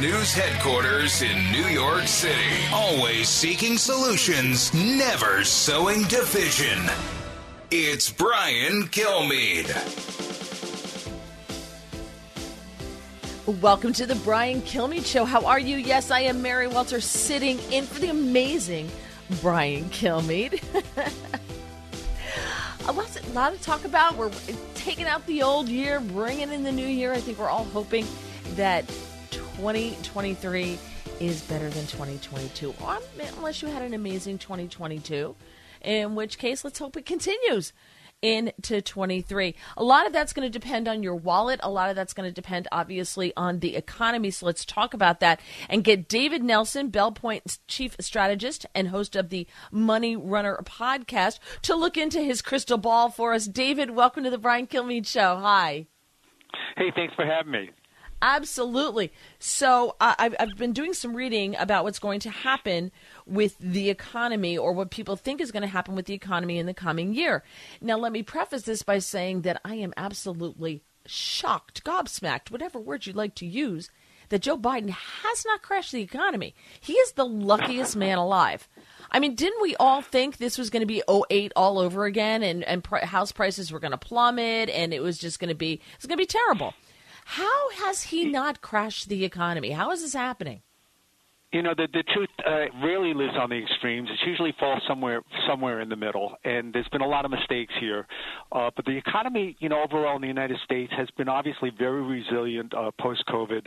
News headquarters in New York City, always seeking solutions, never sowing division. It's Brian Kilmeade. Welcome to the Brian Kilmeade Show. How are you? Yes, I am Mary Walter, sitting in for the amazing Brian Kilmeade. a, lot, a lot to talk about. We're taking out the old year, bringing in the new year. I think we're all hoping that 2023 is better than 2022, unless you had an amazing 2022, in which case, let's hope it continues into 23. A lot of that's going to depend on your wallet. A lot of that's going to depend, obviously, on the economy. So let's talk about that and get David Nelson, Belpointe chief strategist and host of the Money Runner podcast, to look into his crystal ball for us. David, welcome to the Brian Kilmeade Show. Hi. Hey, thanks for having me. Absolutely. So uh, I've, I've been doing some reading about what's going to happen with the economy or what people think is going to happen with the economy in the coming year. Now, let me preface this by saying that I am absolutely shocked, gobsmacked, whatever word you'd like to use, that Joe Biden has not crashed the economy. He is the luckiest man alive. I mean, didn't we all think this was going to be 08 all over again and, and pr- house prices were going to plummet and it was just going to be, it's going to be terrible. How has he not crashed the economy? How is this happening? You know, the the truth uh, rarely lives on the extremes. It usually falls somewhere somewhere in the middle. And there's been a lot of mistakes here. Uh, but the economy, you know, overall in the United States has been obviously very resilient uh, post COVID.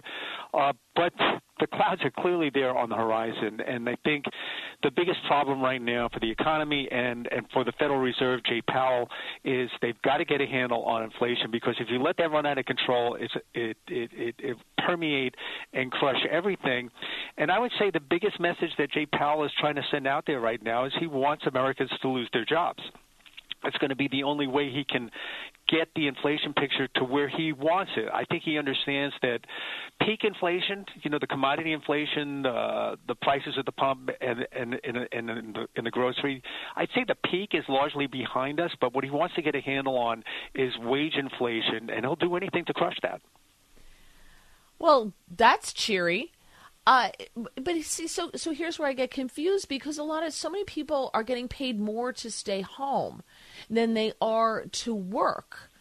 Uh, but the clouds are clearly there on the horizon. And I think the biggest problem right now for the economy and, and for the Federal Reserve, Jay Powell, is they've got to get a handle on inflation because if you let that run out of control, it's, it, it, it, it permeate and crush everything. And I would say the biggest message that Jay Powell is trying to send out there right now is he wants Americans to lose their jobs. It's going to be the only way he can get the inflation picture to where he wants it. I think he understands that peak inflation, you know, the commodity inflation, uh, the prices at the pump, and and and, and in, the, in the grocery. I'd say the peak is largely behind us, but what he wants to get a handle on is wage inflation, and he'll do anything to crush that. Well, that's cheery. Uh, but see, so so here's where I get confused because a lot of so many people are getting paid more to stay home than they are to work.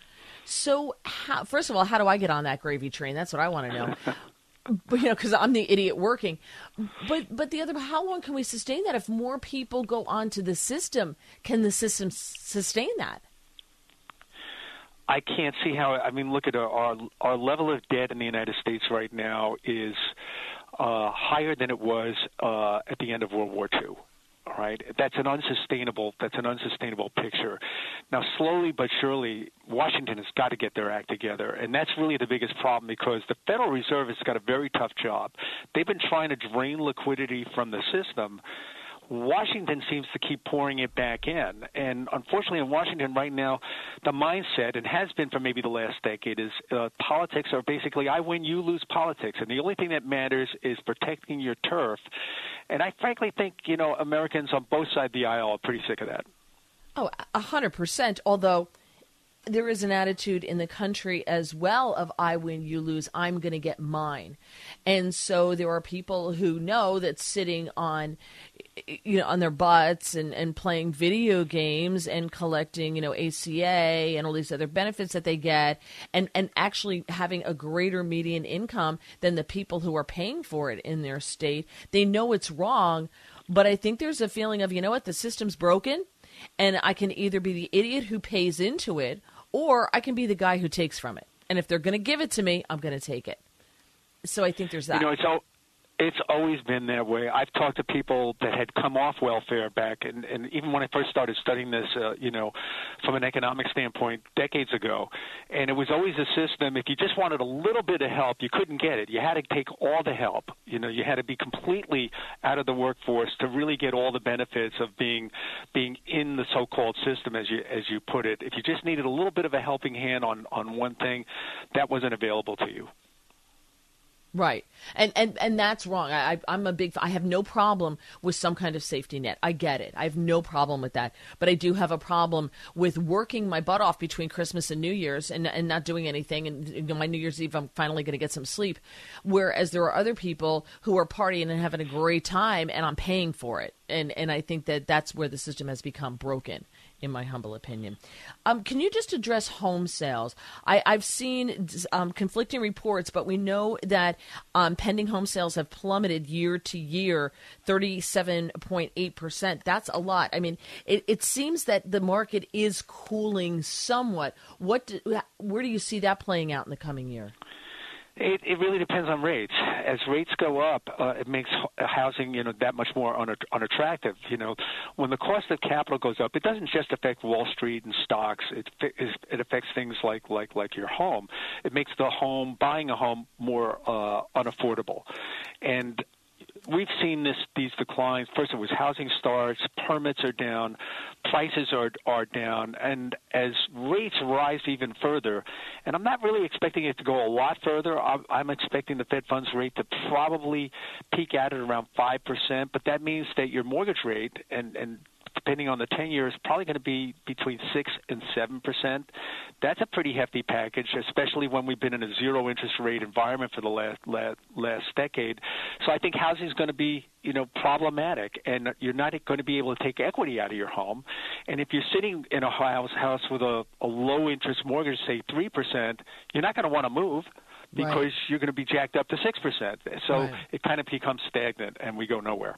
So, how, first of all, how do I get on that gravy train? That's what I want to know. but you know, because I'm the idiot working. But but the other, how long can we sustain that? If more people go onto the system, can the system sustain that? I can't see how. I mean, look at our our, our level of debt in the United States right now is uh, higher than it was uh, at the end of World War II. All right, that's an unsustainable. That's an unsustainable picture. Now, slowly but surely, Washington has got to get their act together, and that's really the biggest problem because the Federal Reserve has got a very tough job. They've been trying to drain liquidity from the system, Washington seems to keep pouring it back in. And unfortunately, in Washington right now, the mindset, and has been for maybe the last decade, is uh, politics are basically I win, you lose politics. And the only thing that matters is protecting your turf. And I frankly think, you know, Americans on both sides of the aisle are pretty sick of that. Oh, a 100%. Although there is an attitude in the country as well of I win, you lose, I'm going to get mine. And so there are people who know that sitting on you know on their butts and, and playing video games and collecting you know ACA and all these other benefits that they get and and actually having a greater median income than the people who are paying for it in their state they know it's wrong but I think there's a feeling of you know what the system's broken and I can either be the idiot who pays into it or I can be the guy who takes from it. And if they're going to give it to me I'm going to take it. So I think there's that. you know it's all It's always been that way. I've talked to people that had come off welfare back, and, and even when I first started studying this, uh, you know, from an economic standpoint, decades ago, and it was always a system. If you just wanted a little bit of help, you couldn't get it. You had to take all the help. You know, you had to be completely out of the workforce to really get all the benefits of being being in the so-called system, as you as you put it. If you just needed a little bit of a helping hand on on one thing, that wasn't available to you. Right, and and and that's wrong. I, I'm a big. I have no problem with some kind of safety net. I get it. I have no problem with that. But I do have a problem with working my butt off between Christmas and New Year's and and not doing anything. And you know, my New Year's Eve, I'm finally going to get some sleep. Whereas there are other people who are partying and having a great time, and I'm paying for it. And and I think that that's where the system has become broken in my humble opinion. Um, can you just address home sales? I, have seen um, conflicting reports, but we know that um, pending home sales have plummeted year to year, 37.8%. That's a lot. I mean, it, it seems that the market is cooling somewhat. What do, where do you see that playing out in the coming year? It, it really depends on rates. As rates go up, uh, it makes housing, you know, that much more un- unattractive. You know, when the cost of capital goes up, it doesn't just affect Wall Street and stocks. It it affects things like like like your home. It makes the home buying a home more uh, unaffordable, and we've seen this these declines. First, it was housing starts, permits are down, prices are are down, and as rates rise even further, and I'm not really expecting it to go a lot further. I'm, I'm expecting the Fed funds rate to probably peak out at around five percent, but that means that your mortgage rate and and depending on the 10 years, probably going to be between 6 and 7 percent. That's a pretty hefty package, especially when we've been in a zero interest rate environment for the last last, last decade. So I think housing is going to be you know problematic, and you're not going to be able to take equity out of your home. And if you're sitting in a house house with a, a low interest mortgage, say three percent, you're not going to want to move because right. you're going to be jacked up to six percent. So right. it kind of becomes stagnant, and we go nowhere.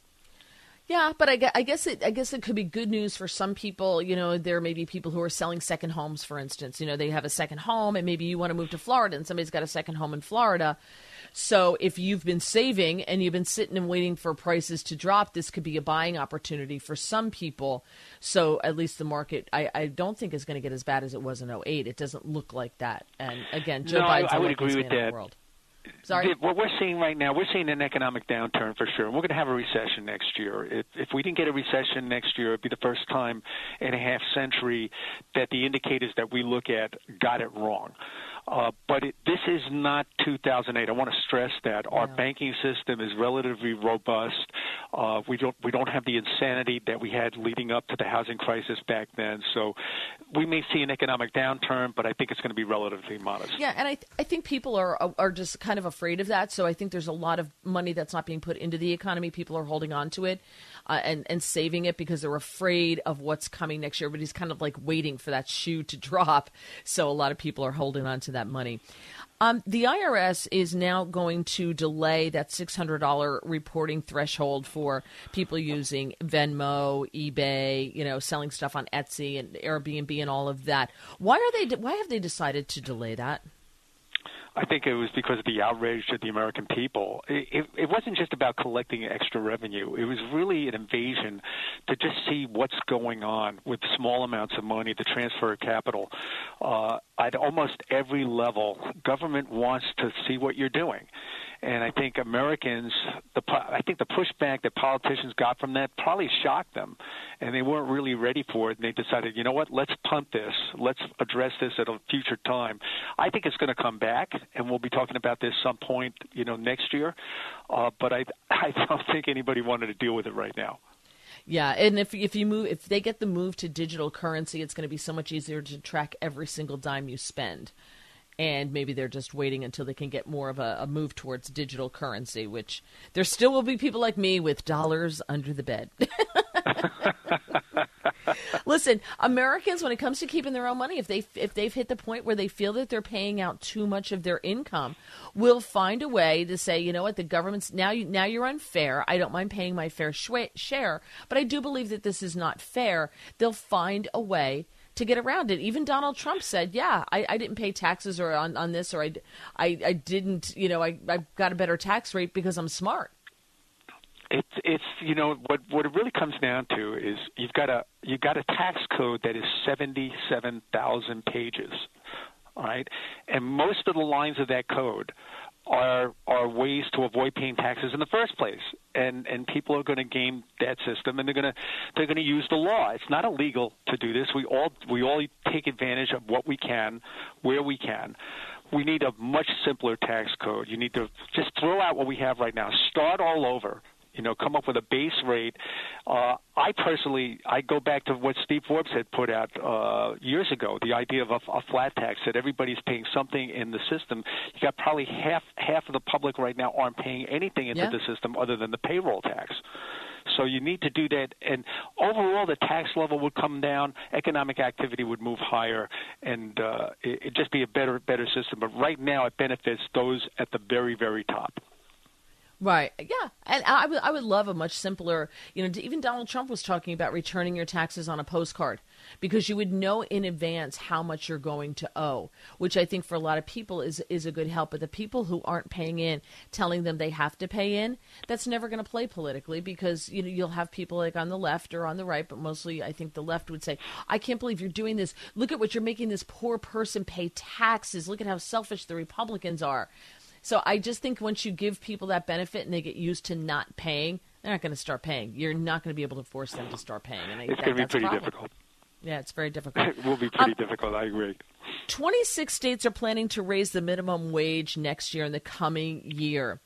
Yeah, but I, I guess it I guess it could be good news for some people. You know, there may be people who are selling second homes, for instance. You know, they have a second home, and maybe you want to move to Florida, and somebody's got a second home in Florida. So if you've been saving and you've been sitting and waiting for prices to drop, this could be a buying opportunity for some people. So at least the market, I, I don't think is going to get as bad as it was in 08. It doesn't look like that. And again, Joe no, Biden's I, I would agree with that. Sorry. What we're seeing right now, we're seeing an economic downturn for sure. And we're going to have a recession next year. If, if we didn't get a recession next year, it'd be the first time in a half century that the indicators that we look at got it wrong. Uh, but it, this is not 2008. I want to stress that our banking system is relatively robust. Uh, we don't we don't have the insanity that we had leading up to the housing crisis back then. So we may see an economic downturn, but I think it's going to be relatively modest. Yeah, and I th- I think people are are just kind of afraid of that. So I think there's a lot of money that's not being put into the economy. People are holding on to it uh, and and saving it because they're afraid of what's coming next year. But he's kind of like waiting for that shoe to drop. So a lot of people are holding on to that money. Um, the IRS is now going to delay that $600 reporting threshold for people using Venmo, eBay, you know, selling stuff on Etsy and Airbnb and all of that. Why are they? Why have they decided to delay that? I think it was because of the outrage to the American people. It, it, it wasn't just about collecting extra revenue. It was really an invasion to just see what's going on with small amounts of money, the transfer of capital. Uh, at almost every level, government wants to see what you're doing. And I think Americans, the I think the pushback that politicians got from that probably shocked them, and they weren't really ready for it. And they decided, you know what, let's punt this, let's address this at a future time. I think it's going to come back, and we'll be talking about this some point, you know, next year. Uh, but I I don't think anybody wanted to deal with it right now. Yeah, and if if you move if they get the move to digital currency, it's going to be so much easier to track every single dime you spend and maybe they're just waiting until they can get more of a, a, move towards digital currency, which there still will be people like me with dollars under the bed. Listen, Americans, when it comes to keeping their own money, if they if they've hit the point where they feel that they're paying out too much of their income, will find a way to say, you know what, the government's now you now you're unfair. I don't mind paying my fair share, but I do believe that this is not fair. They'll find a way to get around it. Even Donald Trump said, "Yeah, I, I didn't pay taxes or on, on this, or I, I, I didn't, you know, I, I got a better tax rate because I'm smart." It's it's you know what what it really comes down to is you've got a you've got a tax code that is seventy seven thousand pages, right, and most of the lines of that code are are ways to avoid paying taxes in the first place, and and people are going to game that system, and they're going to they're going to use the law. It's not illegal to do this. We all we all take advantage of what we can, where we can. We need a much simpler tax code. You need to just throw out what we have right now. Start all over you know, come up with a base rate. Uh, I personally, I go back to what Steve Forbes had put out uh, years ago, the idea of a, a flat tax that everybody's paying something in the system. You got probably half half of the public right now aren't paying anything into yeah. the system other than the payroll tax. So you need to do that, and overall the tax level would come down, economic activity would move higher, and uh, it, it'd just be a better better system. But right now, it benefits those at the very very top. Right. Yeah. And I would, I would love a much simpler, you know, even Donald Trump was talking about returning your taxes on a postcard because you would know in advance how much you're going to owe, which I think for a lot of people is, is a good help. But the people who aren't paying in, telling them they have to pay in, that's never going to play politically because, you know, you'll have people like on the left or on the right, but mostly I think the left would say, I can't believe you're doing this. Look at what you're making this poor person pay taxes. Look at how selfish the Republicans are. So I just think once you give people that benefit and they get used to not paying, they're not going to start paying. You're not going to be able to force them to start paying. And I, it's that, going to be pretty difficult. Yeah, it's very difficult. it will be pretty um, difficult. I agree. 26 states are planning to raise the minimum wage next year in the coming year.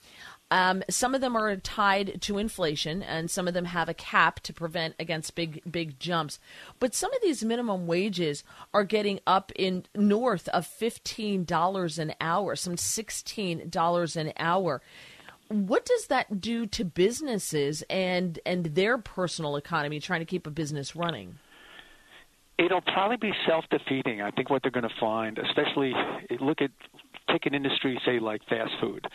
Um, some of them are tied to inflation, and some of them have a cap to prevent against big big jumps. But some of these minimum wages are getting up in north of fifteen dollars an hour, some sixteen dollars an hour. What does that do to businesses and and their personal economy, trying to keep a business running? It'll probably be self defeating. I think what they're going to find, especially look at take an industry say like fast food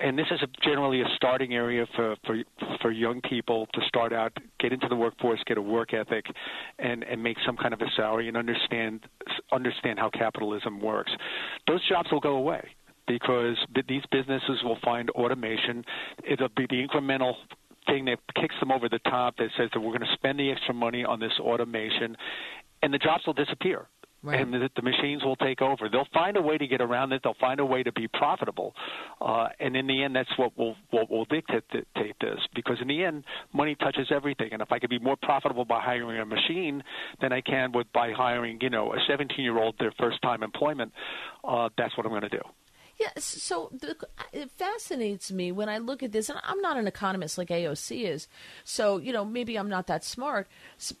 and this is a, generally a starting area for, for for young people to start out, get into the workforce, get a work ethic, and and make some kind of a salary and understand understand how capitalism works. Those jobs will go away because these businesses will find automation. It'll be the incremental thing that kicks them over the top that says that we're going to spend the extra money on this automation, and the jobs will disappear Right. And the, the machines will take over. They'll find a way to get around it. They'll find a way to be profitable, uh, and in the end, that's what will what will dictate, this. Because in the end, money touches everything. And if I could be more profitable by hiring a machine than I can with by hiring, you know, a 17-year-old their first time employment, uh, that's what I'm going to do. Yes, so the, uh, it fascinates me when I look at this, and I'm not an economist like AOC is, so you know maybe I'm not that smart.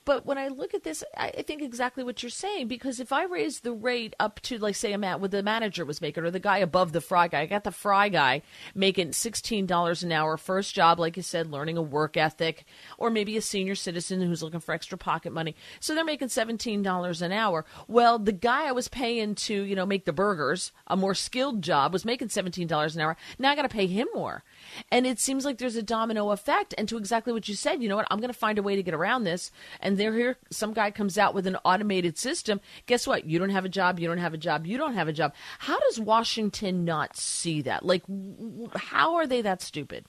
But when I look at this, I think exactly what you're saying because if I raise the rate up to like say a man what the manager was making or the guy above the fry guy, I got the fry guy making sixteen dollars an hour, first job like you said, learning a work ethic, or maybe a senior citizen who's looking for extra pocket money, so they're making seventeen dollars an hour. Well, the guy I was paying to you know make the burgers, a more skilled job job was making $17 an hour. Now I got to pay him more. And it seems like there's a domino effect. And to exactly what you said, you know what? I'm going to find a way to get around this. And there here, some guy comes out with an automated system. Guess what? You don't have a job. You don't have a job. You don't have a job. How does Washington not see that? Like, how are they that stupid?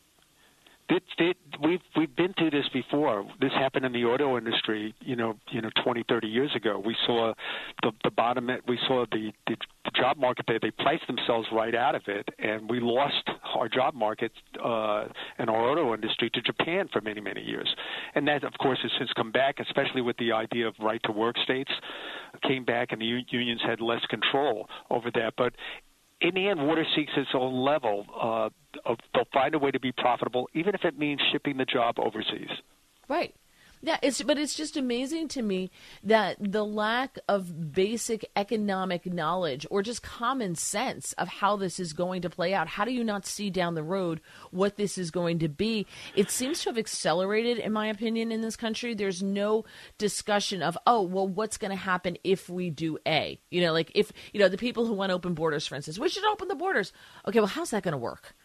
It, it, we've we've been through this before. This happened in the auto industry, you know, you know, 20, 30 years ago. We saw the the bottom. We saw the, the the job market. They they priced themselves right out of it, and we lost our job market uh, and our auto industry to Japan for many many years. And that, of course, has since come back, especially with the idea of right to work states came back, and the unions had less control over that. But in the end, water seeks its own level. Uh, they'll find a way to be profitable, even if it means shipping the job overseas. Right. Yeah, it's but it's just amazing to me that the lack of basic economic knowledge or just common sense of how this is going to play out. How do you not see down the road what this is going to be? It seems to have accelerated, in my opinion, in this country. There's no discussion of oh, well, what's going to happen if we do A? You know, like if you know the people who want open borders, for instance, we should open the borders. Okay, well, how's that going to work?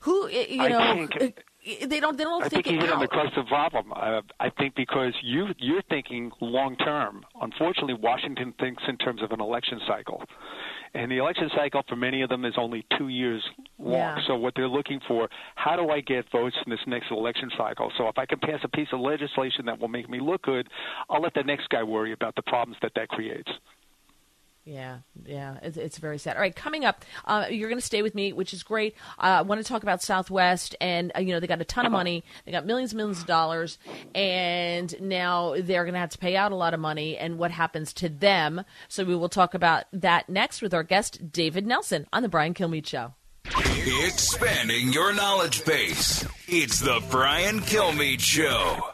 Who you know? Uh, They don't. They don't I think, think you hit on the crux of the problem. Uh, I think because you you're thinking long term. Unfortunately, Washington thinks in terms of an election cycle, and the election cycle for many of them is only two years long. Yeah. So what they're looking for, how do I get votes in this next election cycle? So if I can pass a piece of legislation that will make me look good, I'll let the next guy worry about the problems that that creates. Yeah, yeah, it's, it's very sad. All right, coming up, uh, you're going to stay with me, which is great. Uh, I want to talk about Southwest, and uh, you know they got a ton of money, they got millions and millions of dollars, and now they're going to have to pay out a lot of money, and what happens to them? So we will talk about that next with our guest David Nelson on the Brian Kilmeade Show. Expanding your knowledge base. It's the Brian Kilmeade Show.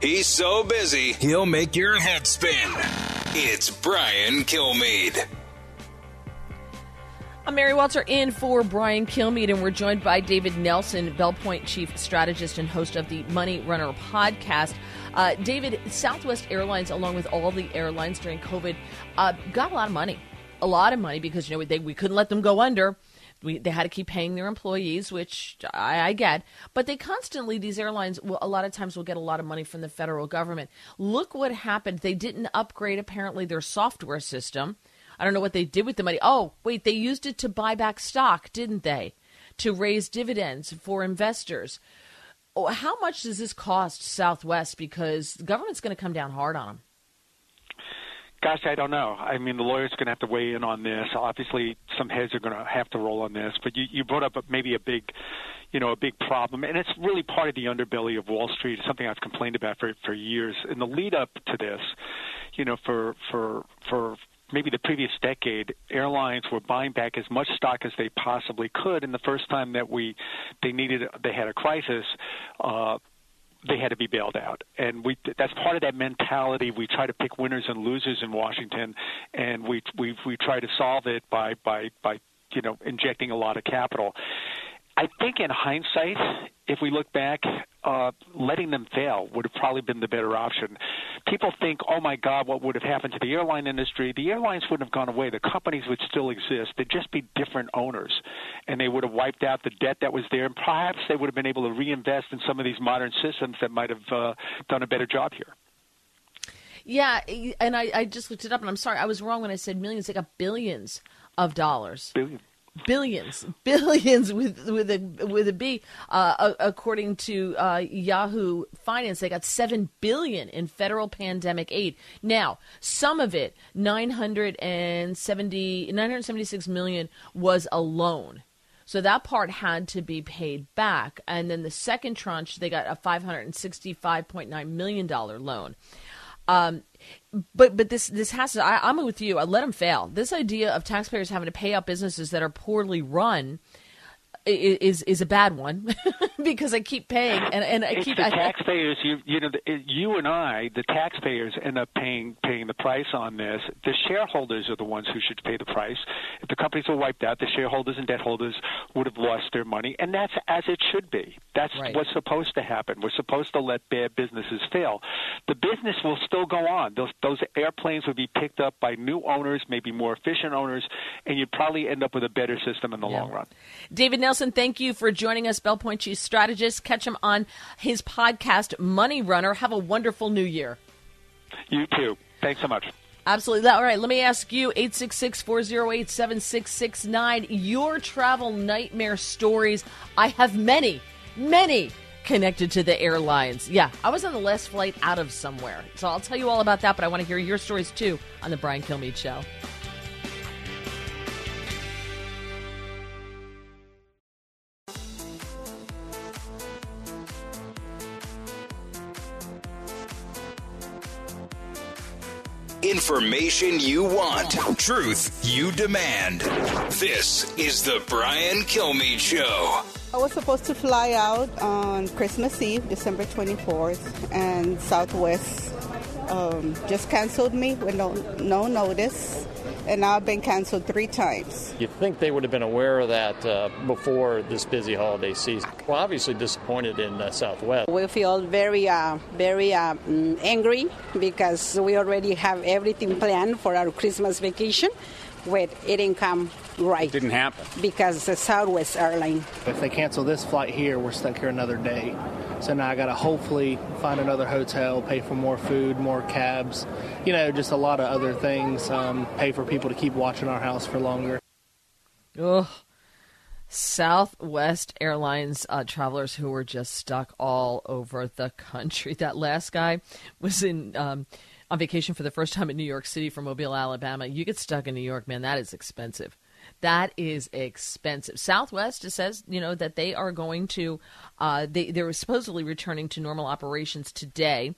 He's so busy, he'll make your head spin. It's Brian Kilmeade. I'm Mary Walter in for Brian Kilmeade, and we're joined by David Nelson, Belpointe Chief Strategist and host of the Money Runner podcast. Uh, David, Southwest Airlines, along with all the airlines during COVID, uh, got a lot of money. A lot of money because, you know, they, we couldn't let them go under. We, they had to keep paying their employees, which I, I get. But they constantly, these airlines, will, a lot of times will get a lot of money from the federal government. Look what happened. They didn't upgrade, apparently, their software system. I don't know what they did with the money. Oh, wait, they used it to buy back stock, didn't they? To raise dividends for investors. Oh, How much does this cost Southwest? Because the government's going to come down hard on them. Gosh, I don't know. I mean, the lawyer's going to have to weigh in on this. Obviously, some heads are going to have to roll on this. But you, you brought up maybe a big, you know, a big problem, and it's really part of the underbelly of Wall Street. It's something I've complained about for for years. In the lead up to this, you know, for for for maybe the previous decade, airlines were buying back as much stock as they possibly could. And the first time that we they needed they had a crisis. Uh, they had to be bailed out, and we that's part of that mentality. We try to pick winners and losers in Washington, and we we we try to solve it by by by you know injecting a lot of capital. I think in hindsight, if we look back, uh, letting them fail would have probably been the better option. People think, oh my God, what would have happened to the airline industry? The airlines wouldn't have gone away. The companies would still exist. They'd just be different owners. And they would have wiped out the debt that was there. And perhaps they would have been able to reinvest in some of these modern systems that might have uh, done a better job here. Yeah, and I, I just looked it up, and I'm sorry, I was wrong when I said millions. They got billions of dollars. Billion. Billions, billions with with a with a B. Uh, according to uh, Yahoo Finance, they got seven billion in federal pandemic aid. Now, some of it, 970, 976 million, was a loan. So that part had to be paid back, and then the second tranche, they got a five hundred and sixty-five point nine million dollar loan. Um, but but this this has to. I, I'm with you. I let them fail. This idea of taxpayers having to pay out businesses that are poorly run is is a bad one because I keep paying and and I It's keep the I, taxpayers. You you know, you and I, the taxpayers, end up paying paying the price on this. The shareholders are the ones who should pay the price. If the companies were wiped out, the shareholders and debt holders would have lost their money, and that's as it should be. That's Right. what's supposed to happen. We're supposed to let bad businesses fail. The business will still go on. Those those airplanes would be picked up by new owners, maybe more efficient owners, and you'd probably end up with a better system in the Yeah. long run. David Nelson, thank you for joining us, Belpointe Chief Strategist. Catch him on his podcast, Money Runner. Have a wonderful new year. You too. Thanks so much. Absolutely. All right, let me ask you 866 408 7669. Your travel nightmare stories. I have many, many connected to the airlines. Yeah, I was on the last flight out of somewhere. So I'll tell you all about that, but I want to hear your stories too on The Brian Kilmeade Show. Information you want, truth you demand. This is the Brian Kilmeade Show. I was supposed to fly out on Christmas Eve, December 24th, and Southwest um, just canceled me with no, no notice and now I've been canceled three times. You'd think they would have been aware of that uh, before this busy holiday season. Well, obviously disappointed in uh, Southwest. We feel very, uh, very uh, mm, angry because we already have everything planned for our Christmas vacation, with it didn't come right. It didn't happen because the Southwest airline. If they cancel this flight here, we're stuck here another day. So now I got to hopefully find another hotel, pay for more food, more cabs, you know, just a lot of other things. Um, pay for people to keep watching our house for longer. Ugh. Southwest Airlines uh, travelers who were just stuck all over the country. That last guy was in um, on vacation for the first time in New York City from Mobile, Alabama. You get stuck in New York, man. That is expensive. That is expensive. Southwest says, you know, that they are going to, uh, they they're supposedly returning to normal operations today,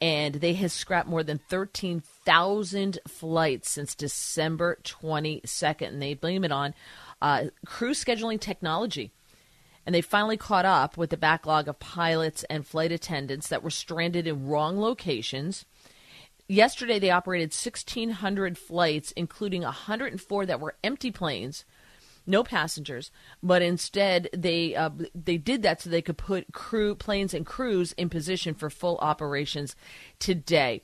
and they have scrapped more than thirteen thousand flights since December twenty second, and they blame it on uh, crew scheduling technology. And they finally caught up with the backlog of pilots and flight attendants that were stranded in wrong locations Yesterday, they operated 1,600 flights, including 104 that were empty planes, no passengers. But instead, they uh, they did that so they could put crew planes and crews in position for full operations today.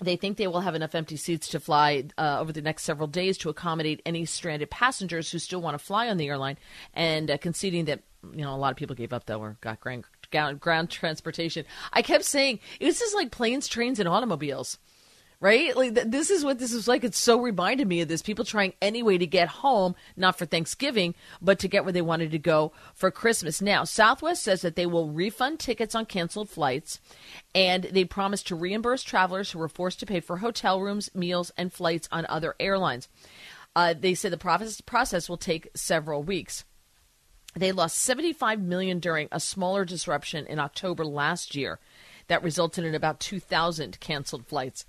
They think they will have enough empty seats to fly uh, over the next several days to accommodate any stranded passengers who still want to fly on the airline, and uh, conceding that you know a lot of people gave up though or got ground, ground transportation. I kept saying was just like planes, trains, and automobiles right? Like th- this is what this is like. It so reminded me of this. People trying any way to get home, not for Thanksgiving, but to get where they wanted to go for Christmas. Now, Southwest says that they will refund tickets on canceled flights, and they promise to reimburse travelers who were forced to pay for hotel rooms, meals, and flights on other airlines. Uh, they say the process will take several weeks. They lost 75 million during a smaller disruption in October last year that resulted in about 2,000 canceled flights.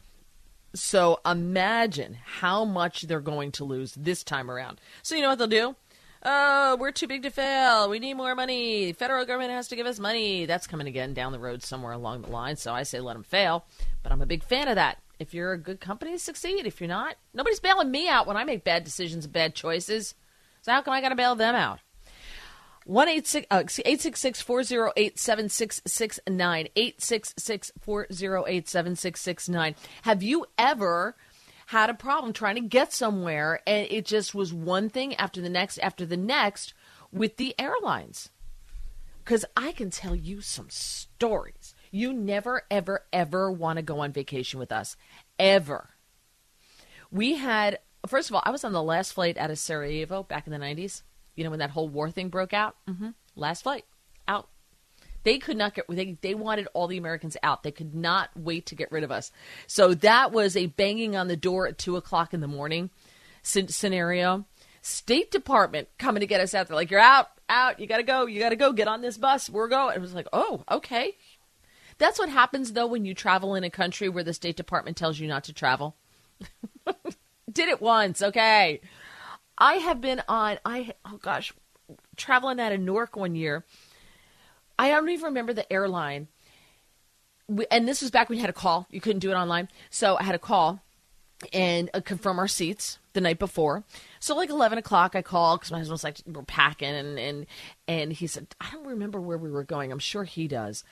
So imagine how much they're going to lose this time around. So you know what they'll do? Oh, we're too big to fail. We need more money. The federal government has to give us money. That's coming again down the road somewhere along the line. So I say let them fail. But I'm a big fan of that. If you're a good company, succeed. If you're not, nobody's bailing me out when I make bad decisions and bad choices. So how come I got to bail them out? One eight six uh, eight six six four zero eight seven six six nine eight six six four zero eight seven six six nine. Have you ever had a problem trying to get somewhere and it just was one thing after the next after the next with the airlines? Because I can tell you some stories. You never, ever, ever want to go on vacation with us, ever. We had first of all, I was on the last flight out of Sarajevo back in the nineties you know, when that whole war thing broke out. Mm-hmm. Last flight out. They could not get. They they wanted all the Americans out. They could not wait to get rid of us. So that was a banging on the door at two o'clock in the morning scenario. State Department coming to get us out. They're like, "You're out, out. You got to go. You got to go. Get on this bus. We're going." It was like, "Oh, okay." That's what happens though when you travel in a country where the State Department tells you not to travel. Did it once, okay. I have been on I oh gosh, traveling out of Newark one year. I don't even remember the airline. We, and this was back when you had a call. You couldn't do it online. So I had a call and uh, confirm our seats the night before. So like eleven o'clock, I called because my husband's like, "We're packing," and and and he said, "I don't remember where we were going. I'm sure he does."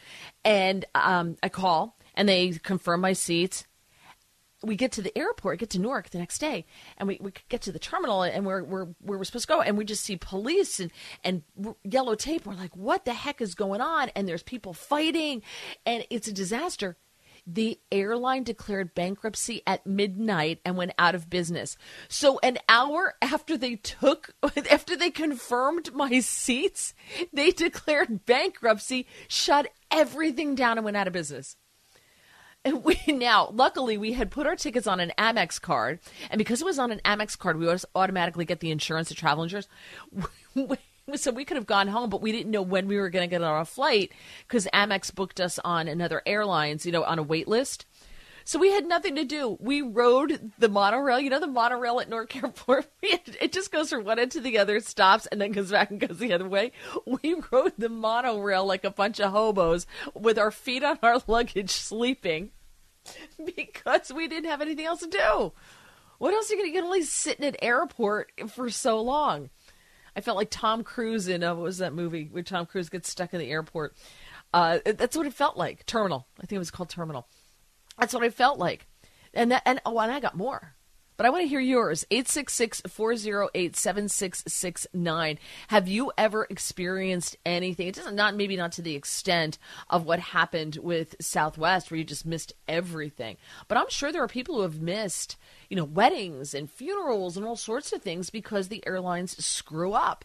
And um, I call and they confirm my seats we get to the airport, get to Newark the next day, and we, we get to the terminal, and we're, we're where we're supposed to go, and we just see police and, and yellow tape. We're like, what the heck is going on? And there's people fighting, and it's a disaster. The airline declared bankruptcy at midnight and went out of business. So, an hour after they took, after they confirmed my seats, they declared bankruptcy, shut everything down, and went out of business. We now, luckily, we had put our tickets on an Amex card, and because it was on an Amex card, we automatically get the insurance, the travel insurance. so we could have gone home, but we didn't know when we were going to get on our flight because Amex booked us on another airlines, you know, on a wait list. So we had nothing to do. We rode the monorail. You know the monorail at Newark Airport? it just goes from one end to the other, stops, and then goes back and goes the other way. We rode the monorail like a bunch of hobos with our feet on our luggage, sleeping because we didn't have anything else to do. What else are you going to get only sit in an airport for so long? I felt like Tom Cruise in uh, what was that movie where Tom Cruise gets stuck in the airport? Uh, that's what it felt like. Terminal. I think it was called Terminal. That's what I felt like. And that, and oh, and I got more. But I want to hear yours. 866-408-7669. Have you ever experienced anything? It doesn't not maybe not to the extent of what happened with Southwest where you just missed everything. But I'm sure there are people who have missed, you know, weddings and funerals and all sorts of things because the airlines screw up.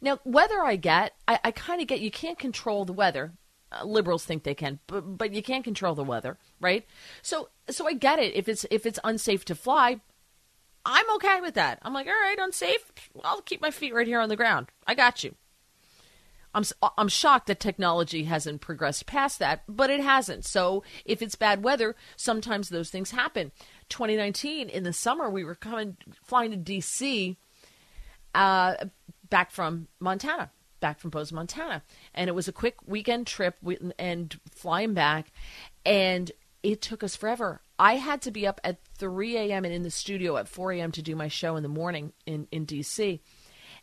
Now, weather I get, I, I kind of get you can't control the weather. Uh, liberals think they can, but, but you can't control the weather, right? So so I get it. If it's if it's unsafe to fly, I'm okay with that. I'm like, all right, unsafe. I'll keep my feet right here on the ground. I got you. I'm I'm shocked that technology hasn't progressed past that, but it hasn't. So if it's bad weather, sometimes those things happen. 2019 in the summer, we were coming flying to DC, uh, back from Montana back from Bozeman, Montana. And it was a quick weekend trip and flying back. And it took us forever. I had to be up at 3 a.m. and in the studio at 4 a.m. to do my show in the morning in, in D.C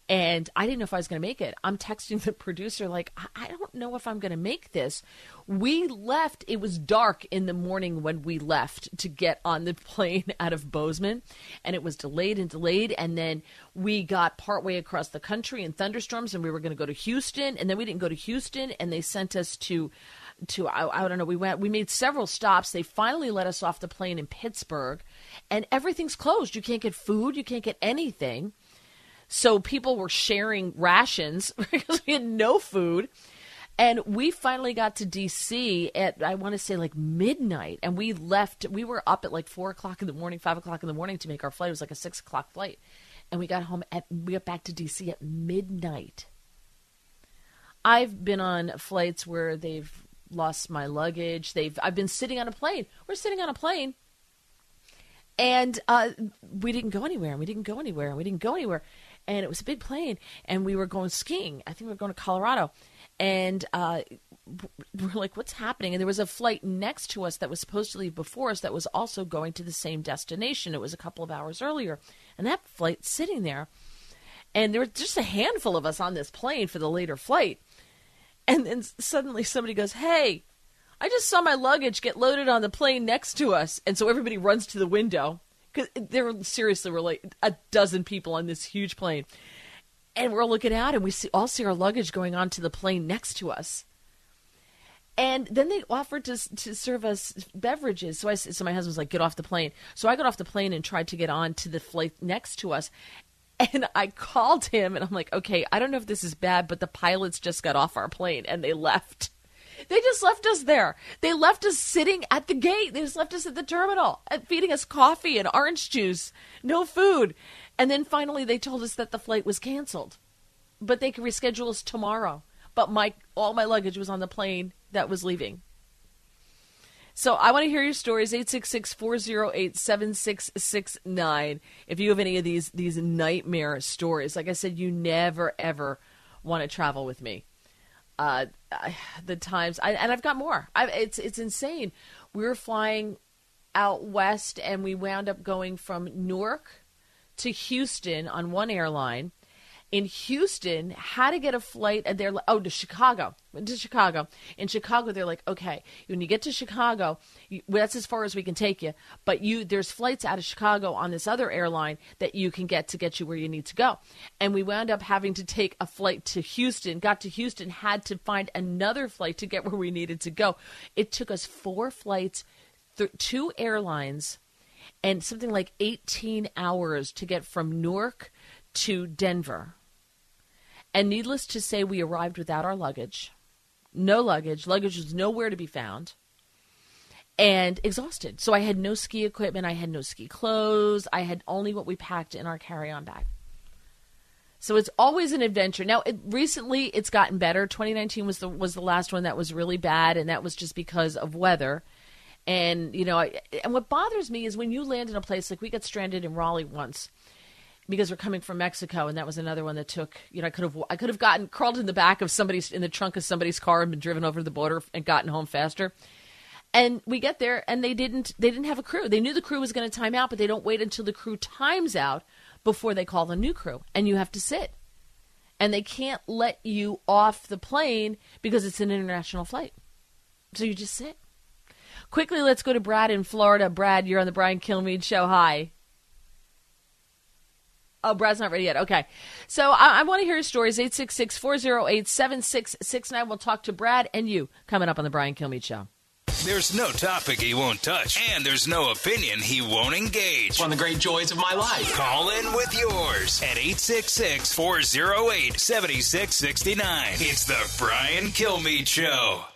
and I didn't know if I was going to make it. I'm texting the producer, like, I don't know if I'm going to make this. We left, it was dark in the morning when we left to get on the plane out of Bozeman, and it was delayed and delayed. And then we got partway across the country in thunderstorms, and we were going to go to Houston, and then we didn't go to Houston, and they sent us to. To I, I don't know. We went. We made several stops. They finally let us off the plane in Pittsburgh, and everything's closed. You can't get food. You can't get anything. So people were sharing rations because we had no food. And we finally got to DC at, I want to say like midnight. And we left, we were up at like four o'clock in the morning, five o'clock in the morning to make our flight. It was like a six o'clock flight. And we got home at, we got back to DC at midnight. I've been on flights where they've lost my luggage. They've, I've been sitting on a plane. We're sitting on a plane. And uh, we didn't go anywhere, and we didn't go anywhere, and we didn't go anywhere and it was a big plane, and we were going skiing. I think we were going to Colorado, and uh, we're like, "What's happening?" And there was a flight next to us that was supposed to leave before us that was also going to the same destination. It was a couple of hours earlier, and that flight sitting there, and there was just a handful of us on this plane for the later flight, and then suddenly somebody goes, "Hey." I just saw my luggage get loaded on the plane next to us, and so everybody runs to the window because there seriously were like a dozen people on this huge plane, and we're looking out and we see all see our luggage going onto the plane next to us. And then they offered to to serve us beverages. So I so my husband's like, "Get off the plane." So I got off the plane and tried to get on to the flight next to us. And I called him and I'm like, "Okay, I don't know if this is bad, but the pilots just got off our plane and they left." They just left us there. They left us sitting at the gate. They just left us at the terminal feeding us coffee and orange juice, no food. And then finally they told us that the flight was canceled. But they could reschedule us tomorrow. But my all my luggage was on the plane that was leaving. So I want to hear your stories 866-408-7669 if you have any of these these nightmare stories. Like I said you never ever want to travel with me uh, the times, I, and I've got more. I, it's it's insane. We were flying out west, and we wound up going from Newark to Houston on one airline, in Houston had to get a flight and they're like, oh to Chicago to Chicago. In Chicago they're like okay when you get to Chicago you, that's as far as we can take you. But you there's flights out of Chicago on this other airline that you can get to get you where you need to go. And we wound up having to take a flight to Houston got to Houston had to find another flight to get where we needed to go. It took us four flights th- two airlines and something like 18 hours to get from Newark to Denver. And needless to say, we arrived without our luggage. No luggage. Luggage was nowhere to be found. And exhausted. So I had no ski equipment. I had no ski clothes. I had only what we packed in our carry on bag. So it's always an adventure. Now, it, recently it's gotten better. 2019 was the was the last one that was really bad, and that was just because of weather. And you know, I, and what bothers me is when you land in a place like we got stranded in Raleigh once because we're coming from Mexico, and that was another one that took. You know, I could have I could have gotten crawled in the back of somebody's in the trunk of somebody's car and been driven over the border and gotten home faster. And we get there, and they didn't they didn't have a crew. They knew the crew was going to time out, but they don't wait until the crew times out before they call the new crew, and you have to sit. And they can't let you off the plane because it's an international flight. So you just sit. Quickly, let's go to Brad in Florida. Brad, you're on the Brian Kilmeade show. Hi. Oh, Brad's not ready yet. Okay. So I, I want to hear your stories. 866 408 7669. We'll talk to Brad and you coming up on the Brian Kilmeade Show. There's no topic he won't touch, and there's no opinion he won't engage. One of the great joys of my life. Call in with yours at 866 408 7669. It's the Brian Kilmeade Show.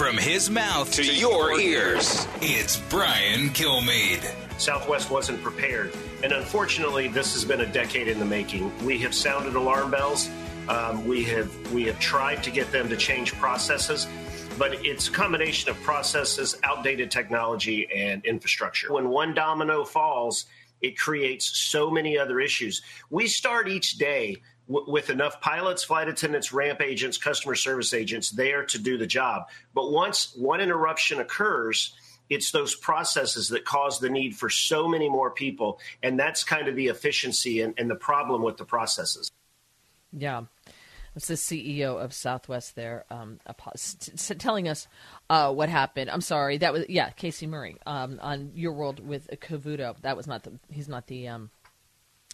From his mouth to, your ears, it's Brian Kilmeade. Southwest wasn't prepared. And unfortunately, this has been a decade in the making. We have sounded alarm bells. Um, we have we have tried to get them to change processes, but it's a combination of processes, outdated technology, and infrastructure. When one domino falls, it creates so many other issues. We start each day w- with enough pilots, flight attendants, ramp agents, customer service agents there to do the job. But once one interruption occurs, it's those processes that cause the need for so many more people. And that's kind of the efficiency and, and the problem with the processes. Yeah. That's the CEO of Southwest there, um, telling us uh, what happened. I'm sorry, that was yeah, Casey Murray um, on Your World with Cavuto. That was not the. He's not the. Um,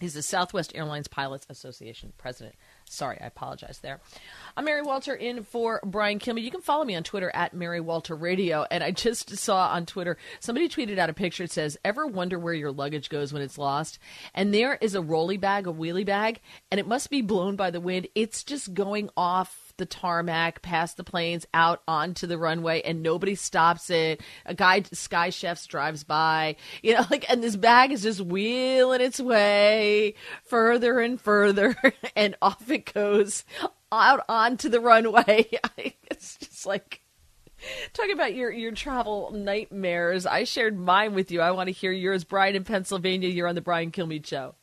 he's the Southwest Airlines Pilots Association president. Sorry, I apologize there. I'm Mary Walter in for Brian Kilmeade. You can follow me on Twitter at Mary Walter Radio. And I just saw on Twitter somebody tweeted out a picture. It says, "Ever wonder where your luggage goes when it's lost?" And there is a rolly bag, a wheelie bag, and it must be blown by the wind. It's just going off the tarmac, past the planes, out onto the runway, and nobody stops it. A guy, Sky Chefs, drives by, you know, like, and this bag is just wheeling its way further and further, and off it goes out onto the runway. it's just like talking about your your travel nightmares. I shared mine with you. I want to hear yours, Brian in Pennsylvania. You're on the Brian Kilmeade Show.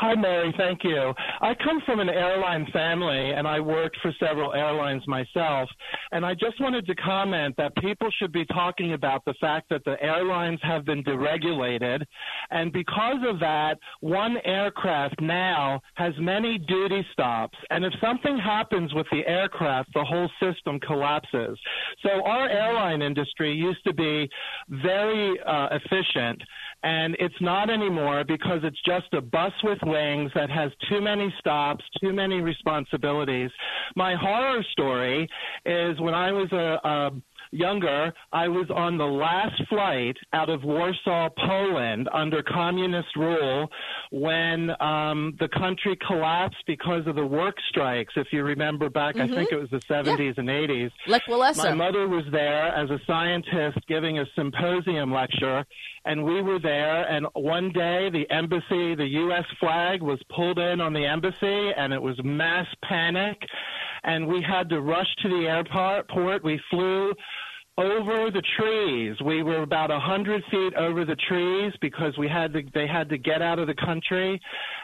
Hi, Mary. Thank you. I come from an airline family, and I worked for several airlines myself. And I just wanted to comment that people should be talking about the fact that the airlines have been deregulated. And because of that, one aircraft now has many duty stops. And if something happens with the aircraft, the whole system collapses. So our airline industry used to be very uh, efficient and it's not anymore because it's just a bus with wings that has too many stops, too many responsibilities. My horror story is when I was a, a younger, I was on the last flight out of Warsaw, Poland, under communist rule when um, the country collapsed because of the work strikes. If you remember back, mm-hmm. I think it was the 70s yeah. and 80s. Lech Walesa. My mother was there as a scientist giving a symposium lecture, and we were there. And one day, the embassy, the U.S. flag was pulled in on the embassy, and it was mass panic and we had to rush to the airport. We flew over the trees. We were about a hundred feet over the trees because we had to, they had to get out of the country,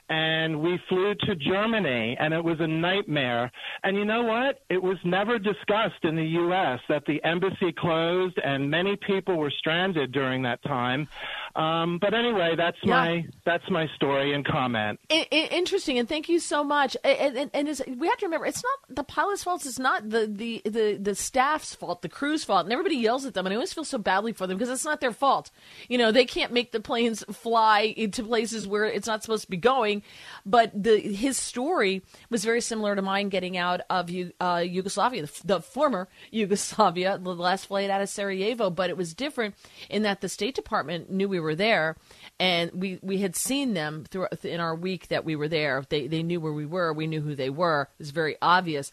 and we flew to Germany, and it was a nightmare. And you know what? It was never discussed in the U.S. that the embassy closed, and many people were stranded during that time. Um, but anyway, that's yeah. my that's my story and comment. Interesting, and thank you so much. And, and, and we have to remember, it's not the pilot's fault. It's not the, the the the staff's fault, the crew's fault, and everybody yells at them. And I always feel so badly for them because it's not their fault. You know, they can't make the planes fly into places where it's not supposed to be going. But the his story was very similar to mine getting out of uh, Yugoslavia, the, the former Yugoslavia, the last flight out of Sarajevo. But it was different in that the State Department knew we were there, and we we had seen them through in our week that we were there. They they knew where we were. We knew who they were. It was very obvious.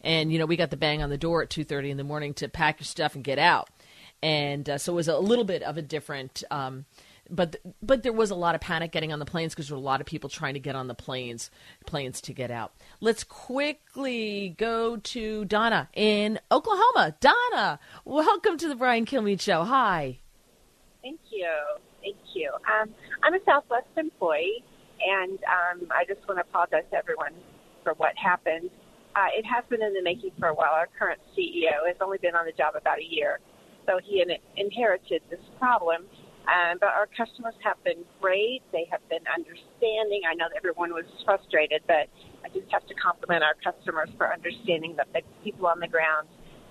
And you know, we got the bang on the door at two thirty in the morning to pack your stuff and get out. And uh, so it was a little bit of a different um, but but there was a lot of panic getting on the planes because there were a lot of people trying to get on the planes planes to get out. Let's quickly go to Donna in Oklahoma. Donna, welcome to the Brian Kilmeade Show. Hi. Thank you. Thank you. Um, I'm a Southwest employee, and um, I just want to apologize to everyone for what happened. Uh, it has been in the making for a while. Our current CEO has only been on the job about a year, so he in- inherited this problem. Um, but our customers have been great. They have been understanding. I know that everyone was frustrated, but I just have to compliment our customers for understanding that the people on the ground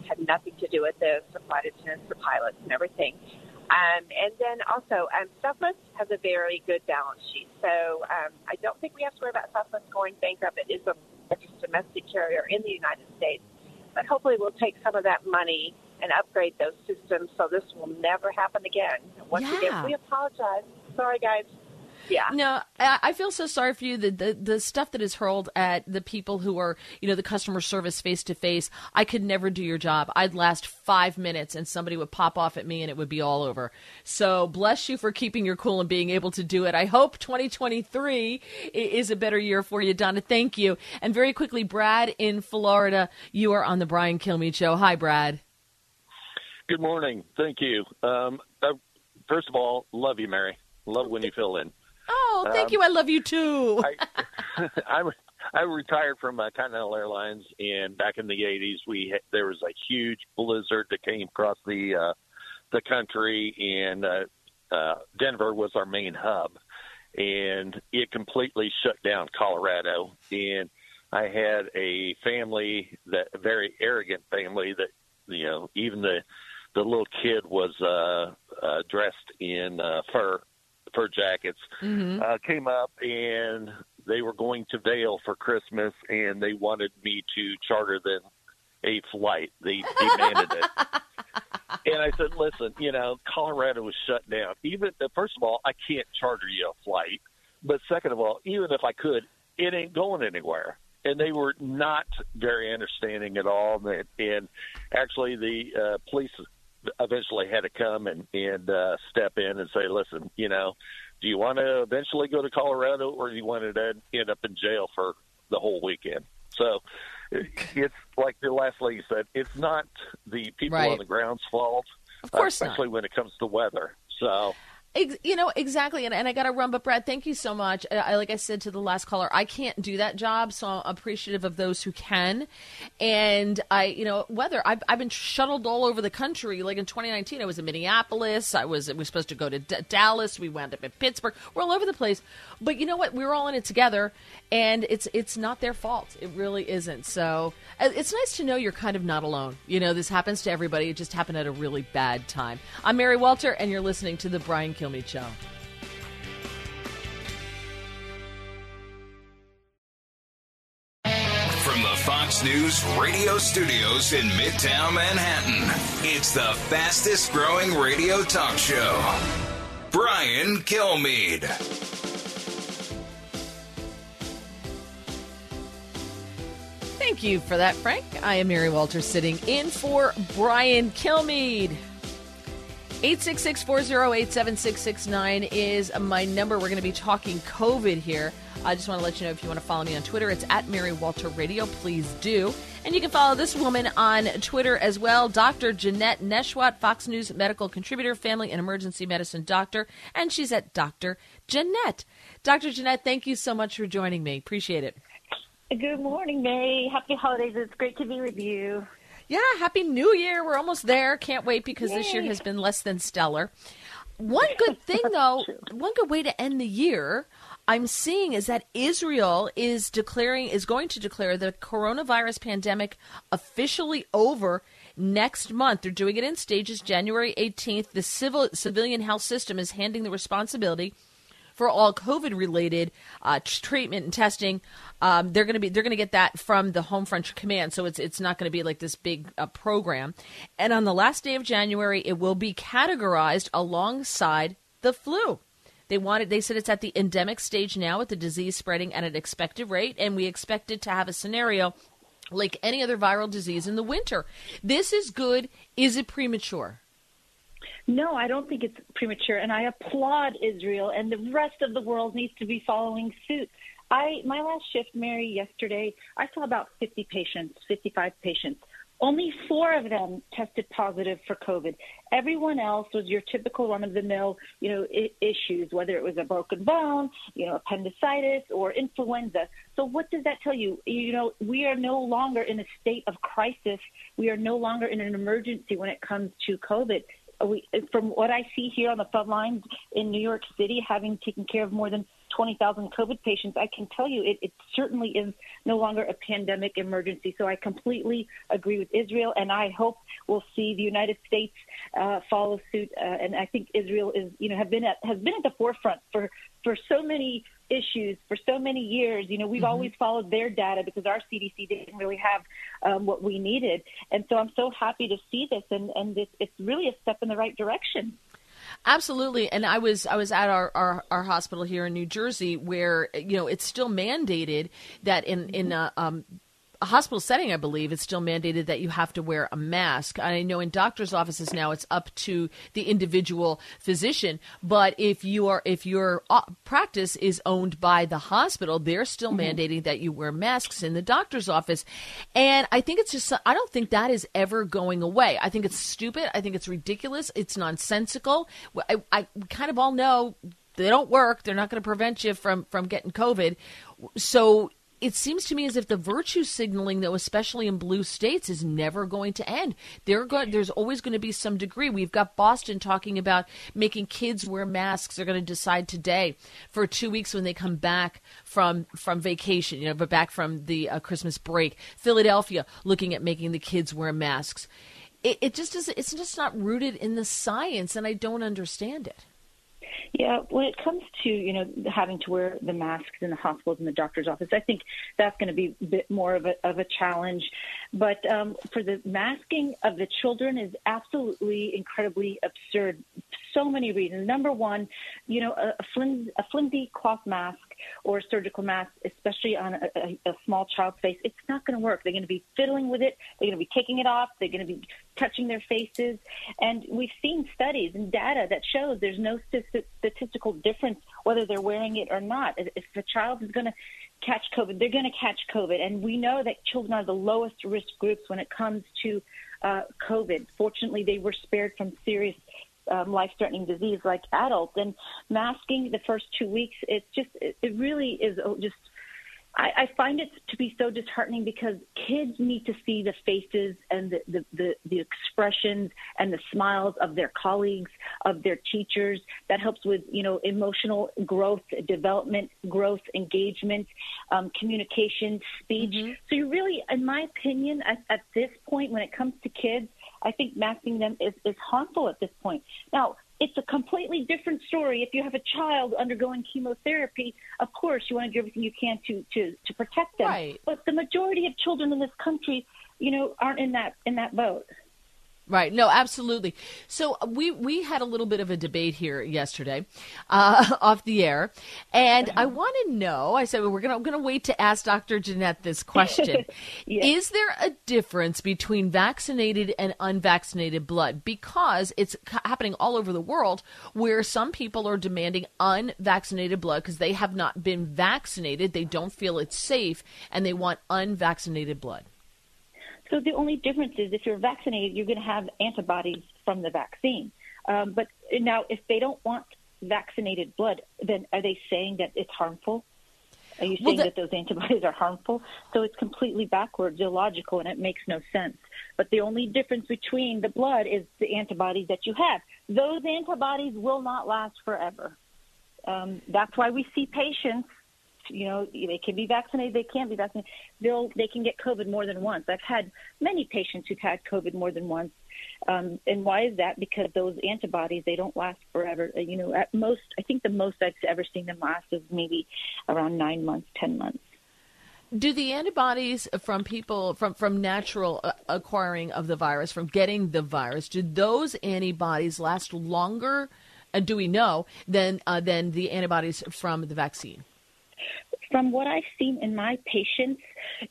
had nothing to do with this, the flight attendants, the pilots, and everything. Um, and then also, um, Southwest has a very good balance sheet. So um, I don't think we have to worry about Southwest going bankrupt. It is the largest domestic carrier in the United States. But hopefully, we'll take some of that money and upgrade those systems so this will never happen again. Once Yeah. again, we apologize. Sorry, guys. Yeah. No, I I feel so sorry for you. The, the the stuff that is hurled at the people who are, you know, the customer service face to face. I could never do your job. I'd last five minutes and somebody would pop off at me and it would be all over. So bless you for keeping your cool and being able to do it. I hope 2023 is a better year for you, Donna. Thank you. And very quickly, Brad in Florida, you are on the Brian Kilmeade Show. Hi, Brad. Good morning. Thank you. Um, uh, first of all, love you, Mary. Love when you fill in. Oh, thank Um, you. I love you too. I I retired from uh, Continental Airlines, and back in the '80s, we there was a huge blizzard that came across the uh, the country, and uh, uh, Denver was our main hub, and it completely shut down Colorado. And I had a family that a very arrogant family that you know even the the little kid was uh, uh, dressed in uh, fur fur jackets Mhm. uh, came up and they were going to Vail for Christmas and they wanted me to charter them a flight. They demanded it. And I said, listen, you know, Colorado was shut down. Even uh, first of all, I can't charter you a flight, but second of all, even if I could, it ain't going anywhere. And they were not very understanding at all. And, and actually, the uh, police eventually had to come and and uh, step in and say, listen, you know, do you want to eventually go to Colorado, or do you want to end up in jail for the whole weekend? So it's like the last lady said, it's not the people Right. on the ground's fault, Of course uh, not. especially when it comes to weather. So you know exactly, and, and I got to run. But Brad, thank you so much. I, I- like I said to the last caller, I can't do that job, so I'm appreciative of those who can. And I, you know, weather. I've, I've been shuttled all over the country. Like in 2019, I was in Minneapolis. I was we were supposed to go to D- Dallas. We wound up in Pittsburgh. We're all over the place. But you know what? We were all in it together, and it's it's not their fault. It really isn't. So uh, it's nice to know you're kind of not alone. You know, this happens to everybody. It just happened at a really bad time. I'm Mary Walter, and you're listening to the Brian Kilmeade Show. From the Fox News radio studios in Midtown Manhattan, it's the fastest growing radio talk show. Brian Kilmeade. Thank you for that, Frank. I am Mary Walters sitting in for Brian Kilmeade. 866-408-7669 is my number. We're going to be talking COVID here. I just want to let you know if you want to follow me on Twitter, it's at Mary Walter Radio. Please do. And you can follow this woman on Twitter as well, Dr. Janette Nesheiwat, Fox News medical contributor, family and emergency medicine doctor. And she's at Dr. Janette. Dr. Janette, thank you so much for joining me. Appreciate it. Good morning, May. Happy holidays. It's great to be with you. Yeah, happy new year. We're almost there. Can't wait because this year has been less than stellar. One good thing though, one good way to end the year I'm seeing is that Israel is declaring is going to declare the coronavirus pandemic officially over next month. They're doing it in stages. January 18th, the civil civilian health system is handing the responsibility for all COVID related uh, treatment and testing. Um, they're going to be they're going to get that from the Home Front Command, so it's it's not going to be like this big uh, program. And on the last day of January, it will be categorized alongside the flu. They wanted they said it's at the endemic stage now with the disease spreading at an expected rate, and we expect it to have a scenario like any other viral disease in the winter. This is good. Is it premature? No, I don't think it's premature, and I applaud Israel, and the rest of the world needs to be following suit. I my last shift, Mary, yesterday, I saw about 50 patients, 55 patients. Only four of them tested positive for COVID. Everyone else was your typical run-of-the-mill, you know, I- issues, whether it was a broken bone, you know, appendicitis or influenza. So what does that tell you? You know, we are no longer in a state of crisis. We are no longer in an emergency when it comes to COVID. We, from what I see here on the front lines in New York City, having taken care of more than 20,000 COVID patients, I can tell you it, it certainly is no longer a pandemic emergency. So I completely agree with Israel, and I hope we'll see the United States uh, follow suit. Uh, and I think Israel is, you know, have been at, has been at the forefront for for so many issues for so many years. You know, we've mm-hmm. always followed their data because our CDC didn't really have um, what we needed. And so I'm so happy to see this, and, and it's, it's really a step in the right direction. Absolutely, and I was I was at our, our, our, hospital here in New Jersey where you know it's still mandated that in in a, um, a hospital setting, I believe, it's still mandated that you have to wear a mask. I know in doctors' offices now it's up to the individual physician, but if you are if your uh, practice is owned by the hospital, they're still mm-hmm. mandating that you wear masks in the doctor's office. And I think it's just I don't think that is ever going away. I think it's stupid. I think it's ridiculous. It's nonsensical. I, I kind of all know they don't work. They're not going to prevent you from from getting COVID. So it seems to me as if the virtue signaling, though, especially in blue states, is never going to end. Go- there's always going to be some degree. We've got Boston talking about making kids wear masks. They're going to decide today for two weeks when they come back from from vacation, you know, but back from the uh, Christmas break. Philadelphia looking at making the kids wear masks. It, it just is. It's just not rooted in the science, and I don't understand it. Yeah, when it comes to you know having to wear the masks in the hospitals and the doctor's office, I think that's going to be a bit more of a of a challenge. But um, for the masking of the children is absolutely incredibly absurd. So many reasons. Number one, you know, a, a, a flimsy cloth mask or surgical mask, especially on a, a, a small child's face, it's not going to work. They're going to be fiddling with it. They're going to be taking it off. They're going to be touching their faces. And we've seen studies and data that shows there's no statistical difference whether they're wearing it or not. If a child is going to catch COVID, they're going to catch COVID. And we know that children are the lowest risk groups when it comes to uh, COVID. Fortunately, they were spared from serious um, life-threatening disease like adults. And masking the first two weeks, it's just it, it really is just I, I find it to be so disheartening because kids need to see the faces and the, the, the, the, expressions and the smiles of their colleagues, of their teachers. That helps with, you know, emotional growth, development, growth, engagement, um, communication, speech. Mm-hmm. So you really, in my opinion, at, at this point, when it comes to kids, I think masking them is, is harmful at this point. Now, it's a completely different story. If you have a child undergoing chemotherapy, of course you want to do everything you can to to to protect them. Right. But the majority of children in this country, you know, aren't in that in that boat. Right. No, absolutely. So uh, we we had a little bit of a debate here yesterday, uh, off the air, and uh-huh. I want to know. I said we're gonna I'm gonna wait to ask Dr. Janette this question. yes. Is there a difference between vaccinated and unvaccinated blood? Because it's happening all over the world, where some people are demanding unvaccinated blood because they have not been vaccinated, they don't feel it's safe, and they want unvaccinated blood. So the only difference is if you're vaccinated, you're going to have antibodies from the vaccine. Um, but now, if they don't want vaccinated blood, then are they saying that it's harmful? Are you saying well, the, that those antibodies are harmful? So it's completely backwards, illogical, and it makes no sense. But the only difference between the blood is the antibodies that you have. Those antibodies will not last forever. Um, that's why we see patients you know, they can be vaccinated, they can't be vaccinated. They'll they can get COVID more than once. I've had many patients who've had COVID more than once. Um, and why is that? Because those antibodies they don't last forever. Uh, you know, at most, I think the most I've ever seen them last is maybe around nine months, ten months. Do the antibodies from people from from natural uh, acquiring of the virus, from getting the virus, do those antibodies last longer? Uh, do we know than uh, than the antibodies from the vaccine? From what I've seen in my patients,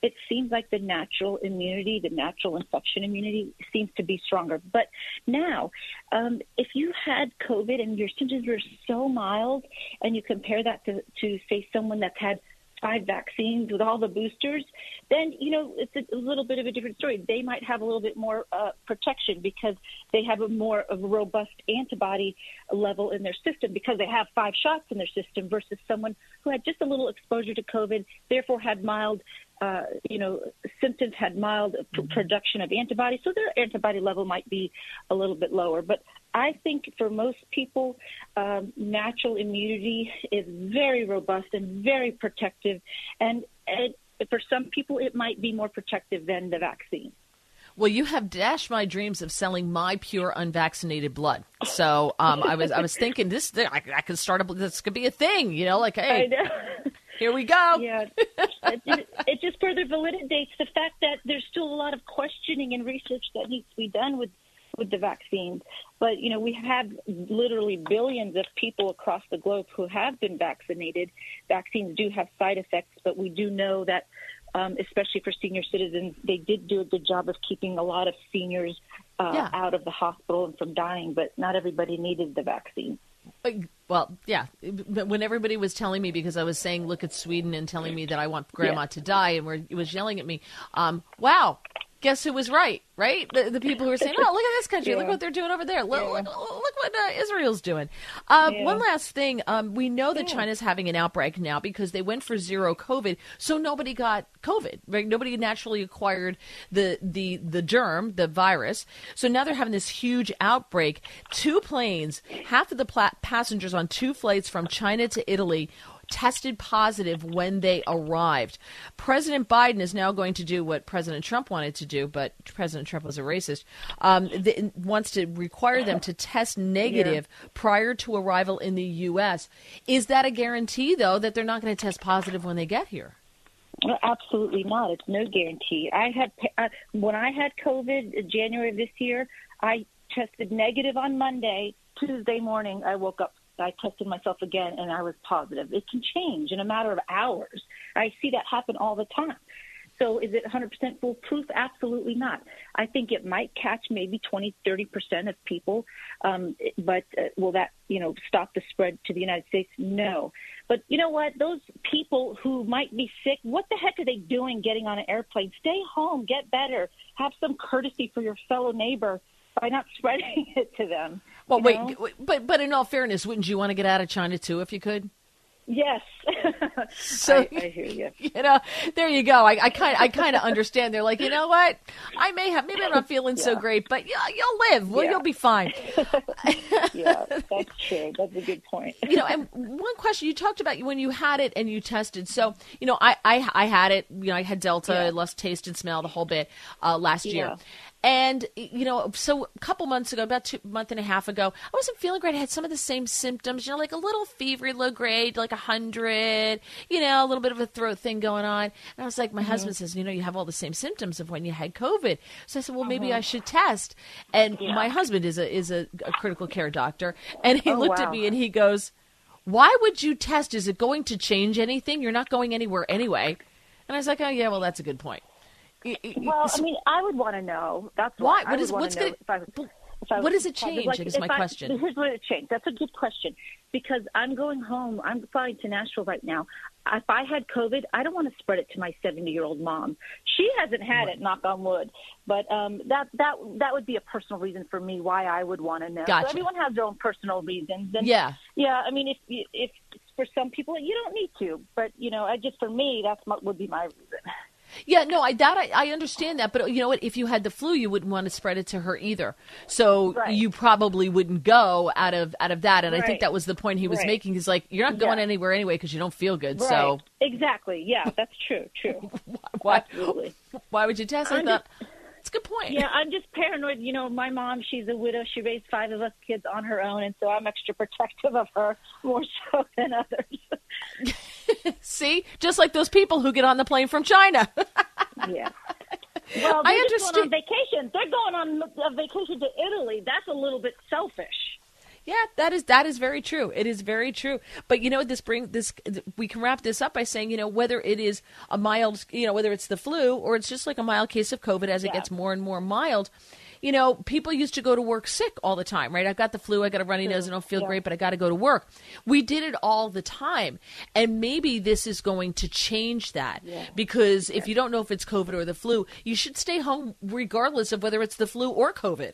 it seems like the natural immunity, the natural infection immunity seems to be stronger. But now, um, if you had COVID and your symptoms were so mild, and you compare that to, to say, someone that's had five vaccines with all the boosters, then you know it's a, little bit of a different story. They might have a little bit more uh, protection because they have a more of a robust antibody level in their system because they have five shots in their system versus someone who had just a little exposure to COVID, therefore had mild uh, you know, symptoms had mild p- production of antibodies, so their antibody level might be a little bit lower. But I think for most people, um, natural immunity is very robust and very protective, and it, for some people, it might be more protective than the vaccine. Well, you have dashed my dreams of selling my pure unvaccinated blood. So um, I was I was thinking this I, I could start a this could be a thing, you know, like hey, here we go. Yeah, it, it just further validates the fact that there's still a lot of questioning and research that needs to be done with with the vaccines. But you know, we have literally billions of people across the globe who have been vaccinated. Vaccines do have side effects, but we do know that um, especially for senior citizens, they did do a good job of keeping a lot of seniors uh, Yeah. out of the hospital and from dying. But not everybody needed the vaccine. Well, yeah. When everybody was telling me because I was saying, "Look at Sweden," and telling me that I want Grandma Yeah. to die, and were, was yelling at me, um, "Wow, guess who was right? Right? The, the people who were saying, "Oh, look at this country! Look what they're doing over there! Look, look, look what uh, Israel's doing." Uh, Yeah. One last thing: um, we know that China's having an outbreak now because they went for zero COVID, so nobody got COVID. Right? Nobody naturally acquired the the the germ, the virus. So now they're having this huge outbreak. Two planes, half of the pla- passengers on two flights from China to Italy tested positive when they arrived. President Biden is now going to do what President Trump wanted to do, but President Trump was a racist. Um, th- wants to require them to test negative prior to arrival in the U.S. Is that a guarantee, though, that they're not going to test positive when they get here? Well, absolutely not. It's no guarantee. I had uh, when I had COVID in January of this year. I tested negative on Monday. Tuesday morning, I woke up. I tested myself again, and I was positive. It can change in a matter of hours. I see that happen all the time. So is it 100% foolproof? Absolutely not. I think it might catch maybe 20, 30% of people, um, but uh, will that, you know, stop the spread to the United States? No. But you know what? Those people who might be sick, what the heck are they doing getting on an airplane? Stay home, get better, have some courtesy for your fellow neighbor by not spreading it to them. Well, wait, know? but but in all fairness, wouldn't you want to get out of China too if you could? Yes. So I, I hear you. you know, there you go. I, I kind I kind of understand. They're like, you know what? I may have maybe I'm not feeling so great, but yeah, you'll live. Well, Yeah. you'll be fine. yeah, that's true. That's a good point. you know, and one question you talked about when you had it and you tested. So, you know, I I, I had it. You know, I had Delta, Yeah. Lost taste and smell, the whole bit uh, last year. And you know, so a couple months ago, about two month and a half ago, I wasn't feeling great. I had some of the same symptoms, you know, like a little fever, low grade, like a hundred, you know, a little bit of a throat thing going on. And I was like, my Mm-hmm. husband says, you know, you have all the same symptoms of when you had COVID. So I said, well, maybe I should test. And Uh-huh. Yeah. my husband is a is a, a critical care doctor, and he Oh, looked at me and he goes, "Why would you test? Is it going to change anything? You're not going anywhere anyway." And I was like, "Oh yeah, well that's a good point." Well, I mean, I would want to know. That's Why? What would is- what's know gonna- if I was- if I what does it change? Like, is my I- question. Here's what it changed. That's a good question because I'm going home. I'm flying to Nashville right now. If I had COVID, I don't want to spread it to my 70 year old mom. She hasn't had it, knock on wood. But um, that that that would be a personal reason for me why I would want to know. So everyone has their own personal reasons. And Yeah. yeah. I mean, if if for some people you don't need to, but you know, I just for me that's what would be my reason. Yeah, no, I that I, I understand that, but uh, you know what? If you had the flu, you wouldn't want to spread it to her either. So Right. you probably wouldn't go out of out of that. And I think that was the point he was Right. making. He's like, you're not going Yeah. anywhere anyway because you don't feel good. Right. So exactly, yeah, that's true. True. why Absolutely. why would you test? I thought it's a good point. Yeah, I'm just paranoid. You know, my mom, she's a widow. She raised five of us kids on her own, and so I'm extra protective of her more so than others. See, just like those people who get on the plane from China. yeah. Well, I they're just going understand- on vacation. They're going on a vacation to Italy. That's a little bit selfish. Yeah, that is that is very true. It is very true. But you know, this bring this we can wrap this up by saying, you know, whether it is a mild, you know, whether it's the flu or it's just like a mild case of COVID as it gets more and more mild. You know, people used to go to work sick all the time, right? I've got the flu, I got a runny nose, I don't feel Yeah. great, but I got to go to work. We did it all the time. And maybe this is going to change that Yeah. because if you don't know if it's COVID or the flu, you should stay home regardless of whether it's the flu or COVID.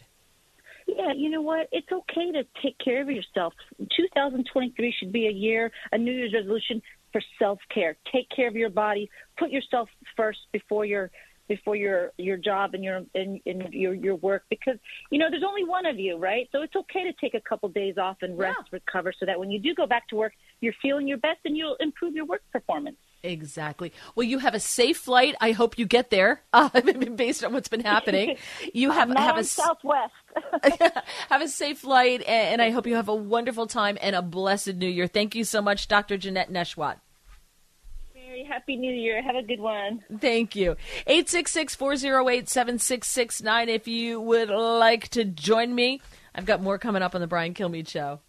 Yeah, you know what? It's okay to take care of yourself. 2023 should be a year, a New Year's resolution for self care. Take care of your body. Put yourself first before your before your your job and your and, and your your work because you know there's only one of you, right? So it's okay to take a couple days off and rest, recover, so that when you do go back to work, you're feeling your best and you'll improve your work performance. Exactly. Well, you have a safe flight. I hope you get there. Uh, based on what's been happening, you have have a Southwest. have a safe flight, and, and I hope you have a wonderful time and a blessed New Year. Thank you so much, Dr. Janette Nesheiwat. Very happy New Year. Have a good one. Thank you. 866-408-7669 if you would like to join me. I've got more coming up on the Brian Kilmeade show.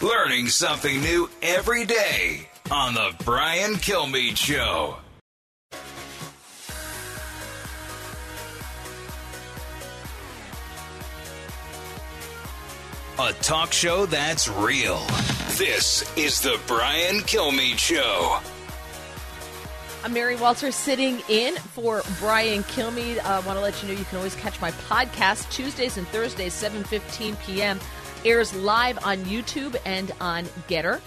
Learning something new every day on the Brian Kilmeade Show. A talk show that's real. This is the Brian Kilmeade Show. I'm Mary Walter sitting in for Brian Kilmeade. I uh, want to let you know you can always catch my podcast Tuesdays and Thursdays, 7.15 p.m. Airs live on YouTube and on GETTR.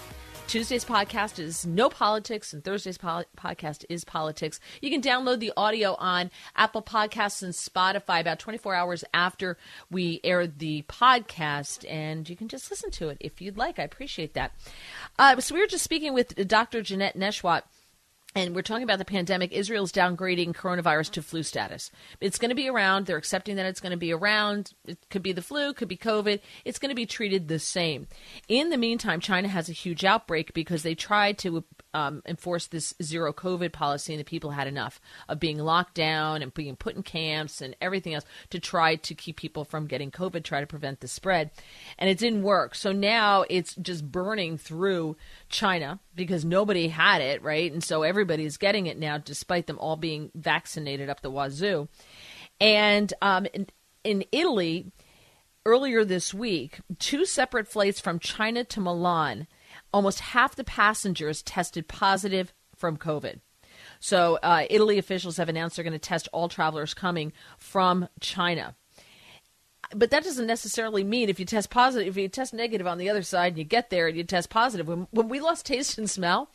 Tuesday's podcast is No Politics, and Thursday's po- podcast is Politics. You can download the audio on Apple Podcasts and Spotify about 24 hours after we air the podcast, and you can just listen to it if you'd like. I appreciate that. Uh, so we were just speaking with Dr. Janette Nesheiwat. And we're talking about the pandemic. Israel's downgrading coronavirus to flu status. It's going to be around. They're accepting that it's going to be around. It could be the flu, could be COVID. It's going to be treated the same. In the meantime, China has a huge outbreak because they tried to um, enforce this zero COVID policy, and the people had enough of being locked down and being put in camps and everything else to try to keep people from getting COVID, try to prevent the spread. And it didn't work. So now it's just burning through China because nobody had it, right? And so everybody's getting it now, despite them all being vaccinated up the wazoo. And um, in, in Italy, earlier this week, two separate flights from China to Milan, almost half the passengers tested positive from COVID. So, uh, Italy officials have announced they're going to test all travelers coming from China. But that doesn't necessarily mean if you test positive, if you test negative on the other side and you get there and you test positive. When, when we lost taste and smell,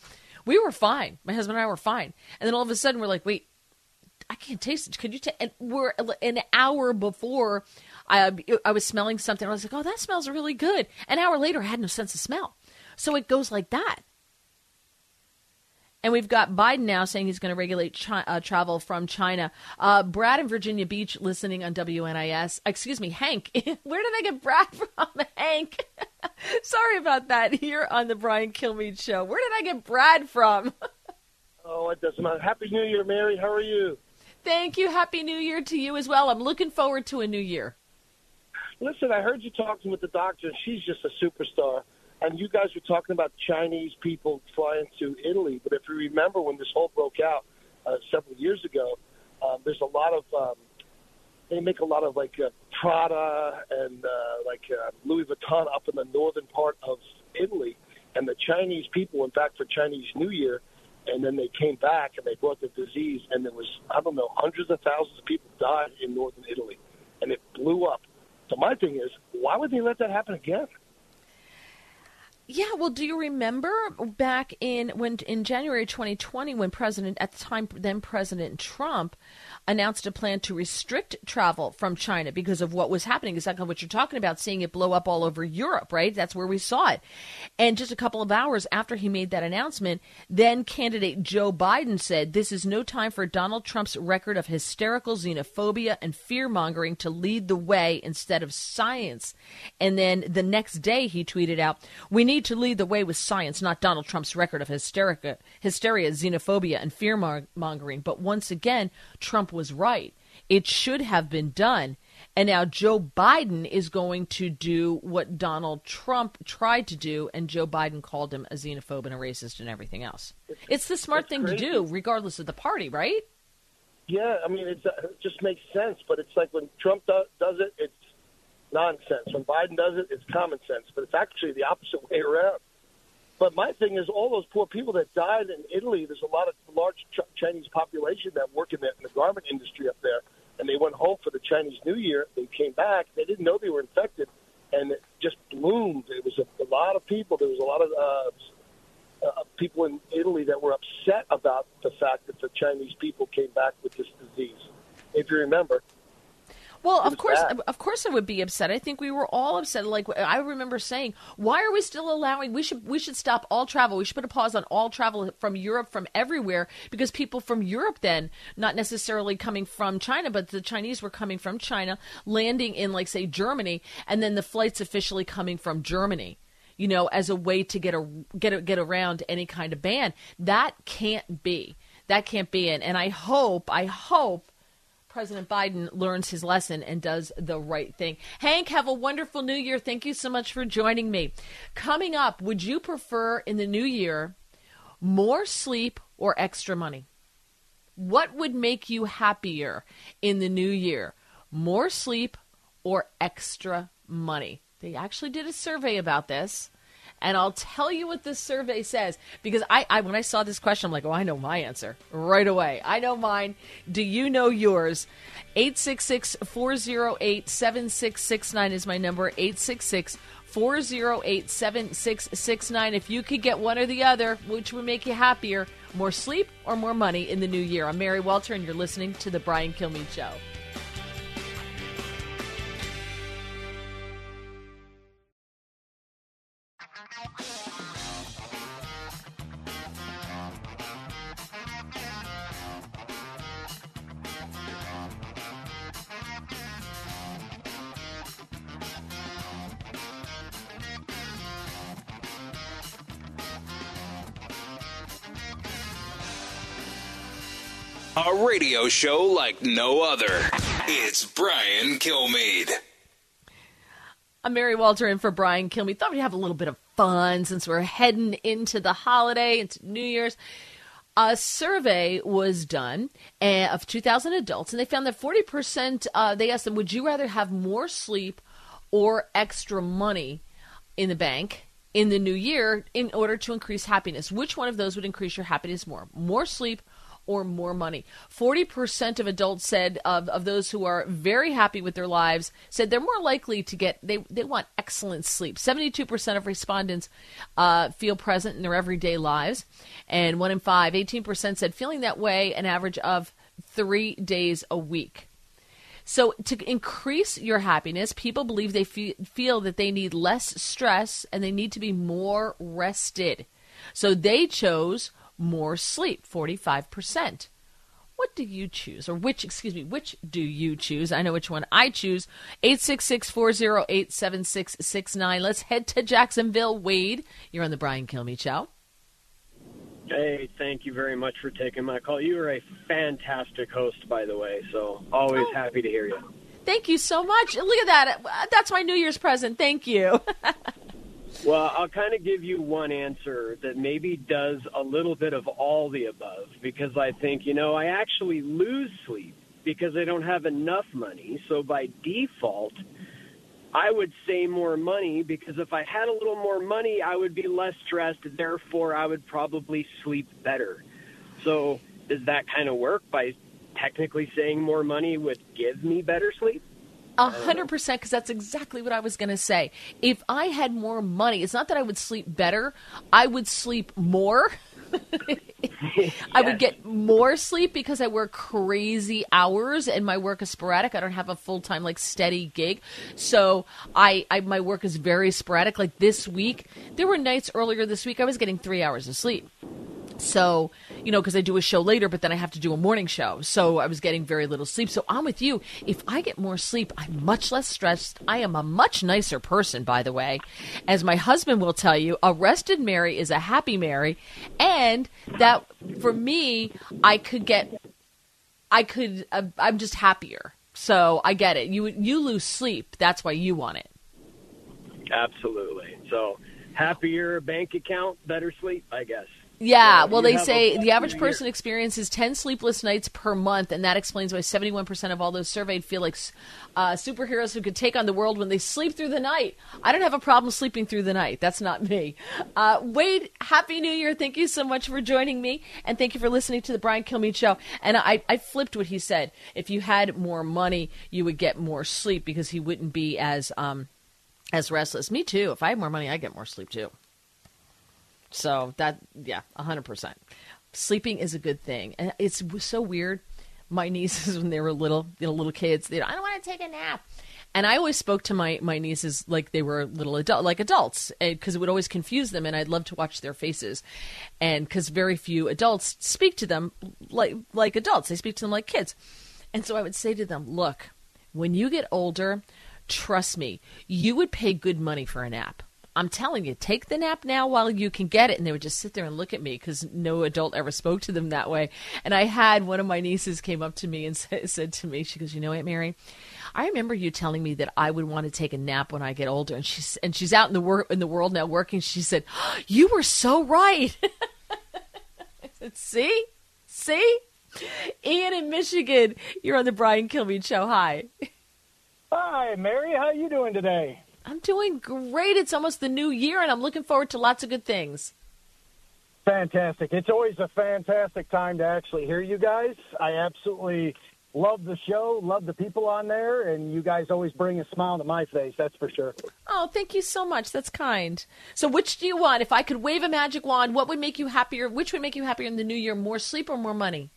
we were fine. My husband and I were fine. And then all of a sudden we're like, wait, I can't taste it. Could you take? And we're an hour before I I was smelling something. I was like, oh, that smells really good. An hour later, I had no sense of smell. So it goes like that. And we've got Biden now saying he's going to regulate chi- uh, travel from China. Uh, Brad in Virginia Beach listening on WNIS. Excuse me, Hank. Where did I get Brad from, Hank? Sorry about that. Here on the Brian Kilmeade show. Where did I get Brad from? Oh, it doesn't matter. Happy New Year, Mary. How are you? Thank you. Happy New Year to you as well. I'm looking forward to a new year. Listen, I heard you talking with the doctor, she's just a superstar. And you guys were talking about Chinese people flying to Italy. But if you remember when this whole broke out uh, several years ago, um, there's a lot of um, they make a lot of like uh, Prada and uh, like uh, Louis Vuitton up in the northern part of Italy. And the Chinese people, in fact, for Chinese New Year, and then they came back and they brought the disease, and there was I don't know hundreds of thousands of people died in northern Italy, and it blew up. So my thing is, why would they let that happen again? Yeah, well, do you remember back in when in January 2020 when President at the time then President Trump announced a plan to restrict travel from China because of what was happening, exactly what you're talking about, seeing it blow up all over Europe, right? That's where we saw it. And just a couple of hours after he made that announcement, then candidate Joe Biden said, "This is no time for Donald Trump's record of hysterical xenophobia and fear-mongering to lead the way instead of science." And then the next day he tweeted out, "We need to lead the way with science, not Donald Trump's record of hysterica, hysteria, xenophobia, and fear mongering. But once again, Trump was right. It should have been done. And now Joe Biden is going to do what Donald Trump tried to do, and Joe Biden called him a xenophobe and a racist and everything else. It's the smart thing crazy. to do, regardless of the party, right? Yeah, I mean, it's, uh, it just makes sense. But it's like when Trump do, does it, it's nonsense. When Biden does it, it's common sense. But it's actually the opposite way around. But my thing is, all those poor people that died in Italy. There's a lot of large Ch- Chinese population that work in the, in the garment industry up there, and they went home for the Chinese New Year. They came back. They didn't know they were infected, and it just bloomed. It was a, a lot of people. There was a lot of uh, uh, people in Italy that were upset about the fact that the Chinese people came back with this disease. If you remember, Well, of course, bad. of course, I would be upset. I think we were all upset. Like I remember saying, "Why are we still allowing? We should we should stop all travel. We should put a pause on all travel from Europe, from everywhere, because people from Europe, then not necessarily coming from China, but the Chinese were coming from China, landing in like say Germany, and then the flights officially coming from Germany." You know, as a way to get a get a, get around any kind of ban. That can't be. That can't be. And and I hope, I hope President Biden learns his lesson and does the right thing. Hank, have a wonderful new year. Thank you so much for joining me. Coming up, would you prefer in the new year more sleep or extra money? What would make you happier in the new year? More sleep or extra money? They actually did a survey about this. And I'll tell you what this survey says because I, I when I saw this question, I'm like, oh, I know my answer right away. I know mine. Do you know yours? 866 408 7669 is my number. 866 408 7669. If you could get one or the other, which would make you happier? More sleep or more money in the new year? I'm Mary Walter, and you're listening to The Brian Kilmeade Show. Radio show like no other. It's Brian Kilmeade. I'm Mary Walter in for Brian Kilmeade. Thought we'd have a little bit of fun since we're heading into the holiday, into New Year's. A survey was done uh, of 2,000 adults, and they found that 40%, uh, they asked them, would you rather have more sleep or extra money in the bank in the new year in order to increase happiness? Which one of those would increase your happiness more? More sleep or more money. 40% of adults said of, of those who are very happy with their lives said they're more likely to get they, they want excellent sleep. 72% of respondents uh, feel present in their everyday lives and 1 in 5 18% said feeling that way an average of 3 days a week. So, to increase your happiness, people believe they fe- feel that they need less stress and they need to be more rested. So, they chose more sleep, 45%. What do you choose? Or which, excuse me, which do you choose? I know which one I choose. 866 408 7669. Let's head to Jacksonville. Wade, you're on the Brian Kilmeade Show. Hey, thank you very much for taking my call. You are a fantastic host, by the way, so always oh. happy to hear you. Thank you so much. Look at that. That's my New Year's present. Thank you. Well, I'll kind of give you one answer that maybe does a little bit of all the above because I think, you know, I actually lose sleep because I don't have enough money. So by default, I would say more money because if I had a little more money, I would be less stressed. Therefore, I would probably sleep better. So does that kind of work by technically saying more money would give me better sleep? A hundred percent, because that's exactly what I was going to say. If I had more money, it's not that I would sleep better; I would sleep more. I would get more sleep because I work crazy hours and my work is sporadic. I don't have a full time like steady gig, so I, I my work is very sporadic. Like this week, there were nights earlier this week I was getting three hours of sleep. So, you know, because I do a show later, but then I have to do a morning show. So I was getting very little sleep. So I'm with you. If I get more sleep, I'm much less stressed. I am a much nicer person, by the way. As my husband will tell you, a rested Mary is a happy Mary. And that for me, I could get I could. Uh, I'm just happier. So I get it. You you lose sleep. That's why you want it. Absolutely. So happier bank account, better sleep, I guess. Yeah, well, they say the average person experiences 10 sleepless nights per month, and that explains why 71% of all those surveyed feel like uh, superheroes who could take on the world when they sleep through the night. I don't have a problem sleeping through the night. That's not me. Uh, Wade, Happy New Year. Thank you so much for joining me, and thank you for listening to the Brian Kilmeade Show. And I, I flipped what he said. If you had more money, you would get more sleep because he wouldn't be as, um, as restless. Me too. If I had more money, I'd get more sleep too. So that, yeah, hundred percent. Sleeping is a good thing, and it's so weird. My nieces, when they were little, you know, little kids, they, I don't want to take a nap, and I always spoke to my my nieces like they were little adult, like adults, eh, because it would always confuse them, and I'd love to watch their faces, and because very few adults speak to them like like adults, they speak to them like kids, and so I would say to them, look, when you get older, trust me, you would pay good money for a nap. I'm telling you, take the nap now while you can get it. And they would just sit there and look at me because no adult ever spoke to them that way. And I had one of my nieces came up to me and sa- said to me, she goes, "You know what, Mary? I remember you telling me that I would want to take a nap when I get older." And she's and she's out in the work in the world now working. She said, "You were so right." Said, "See, see." Ian in Michigan, you're on the Brian Kilmeade Show. Hi. Hi, Mary. How you doing today? I'm doing great. It's almost the new year, and I'm looking forward to lots of good things. Fantastic. It's always a fantastic time to actually hear you guys. I absolutely love the show, love the people on there, and you guys always bring a smile to my face. That's for sure. Oh, thank you so much. That's kind. So, which do you want? If I could wave a magic wand, what would make you happier? Which would make you happier in the new year? More sleep or more money?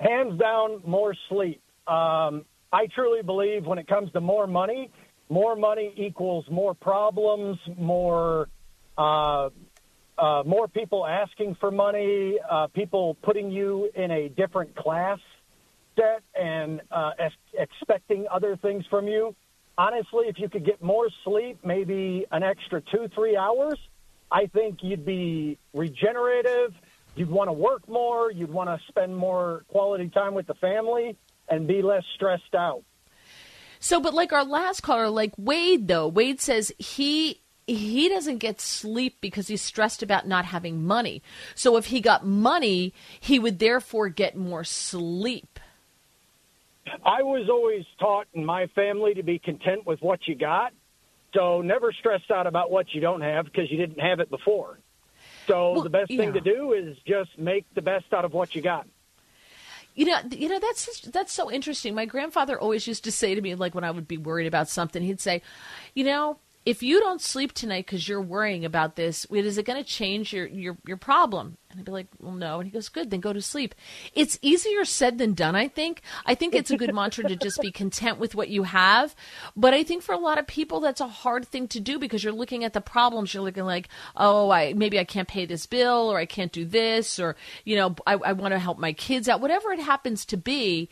Hands down, more sleep. Um, I truly believe when it comes to more money, more money equals more problems, more uh, uh, more people asking for money, uh, people putting you in a different class set and uh, ex- expecting other things from you. Honestly, if you could get more sleep, maybe an extra two, three hours, I think you'd be regenerative. You'd want to work more. You'd want to spend more quality time with the family and be less stressed out. So, but like our last caller, like Wade, though, Wade says he he doesn't get sleep because he's stressed about not having money. So, if he got money, he would therefore get more sleep. I was always taught in my family to be content with what you got. So never stressed out about what you don't have because you didn't have it before. So the best thing to do is just make the best out of what you got. You know, you know that's that's so interesting. My grandfather always used to say to me, like when I would be worried about something, he'd say, "You know, if you don't sleep tonight because you're worrying about this, is it going to change your your your problem?" And I'd be like, "Well, no." And he goes, "Good, then go to sleep." It's easier said than done. I think. I think it's a good mantra to just be content with what you have. But I think for a lot of people, that's a hard thing to do because you're looking at the problems. You're looking like, "Oh, I maybe I can't pay this bill, or I can't do this, or you know, I, I want to help my kids out, whatever it happens to be."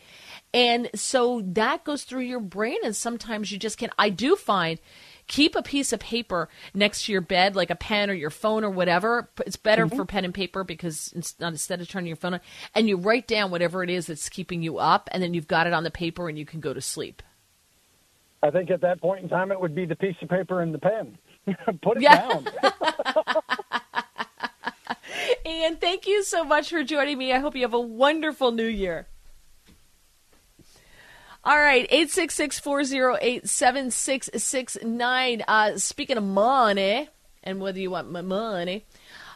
And so that goes through your brain, and sometimes you just can't. I do find keep a piece of paper next to your bed, like a pen or your phone or whatever. It's better mm-hmm. for pen and paper because instead of turning your phone on, and you write down whatever it is that's keeping you up, and then you've got it on the paper and you can go to sleep. I think at that point in time, it would be the piece of paper and the pen. Put it Yeah. down. Ian, thank you so much for joining me. I hope you have a wonderful new year. All right, 866-408-7669. Uh, speaking of money, and whether you want my money,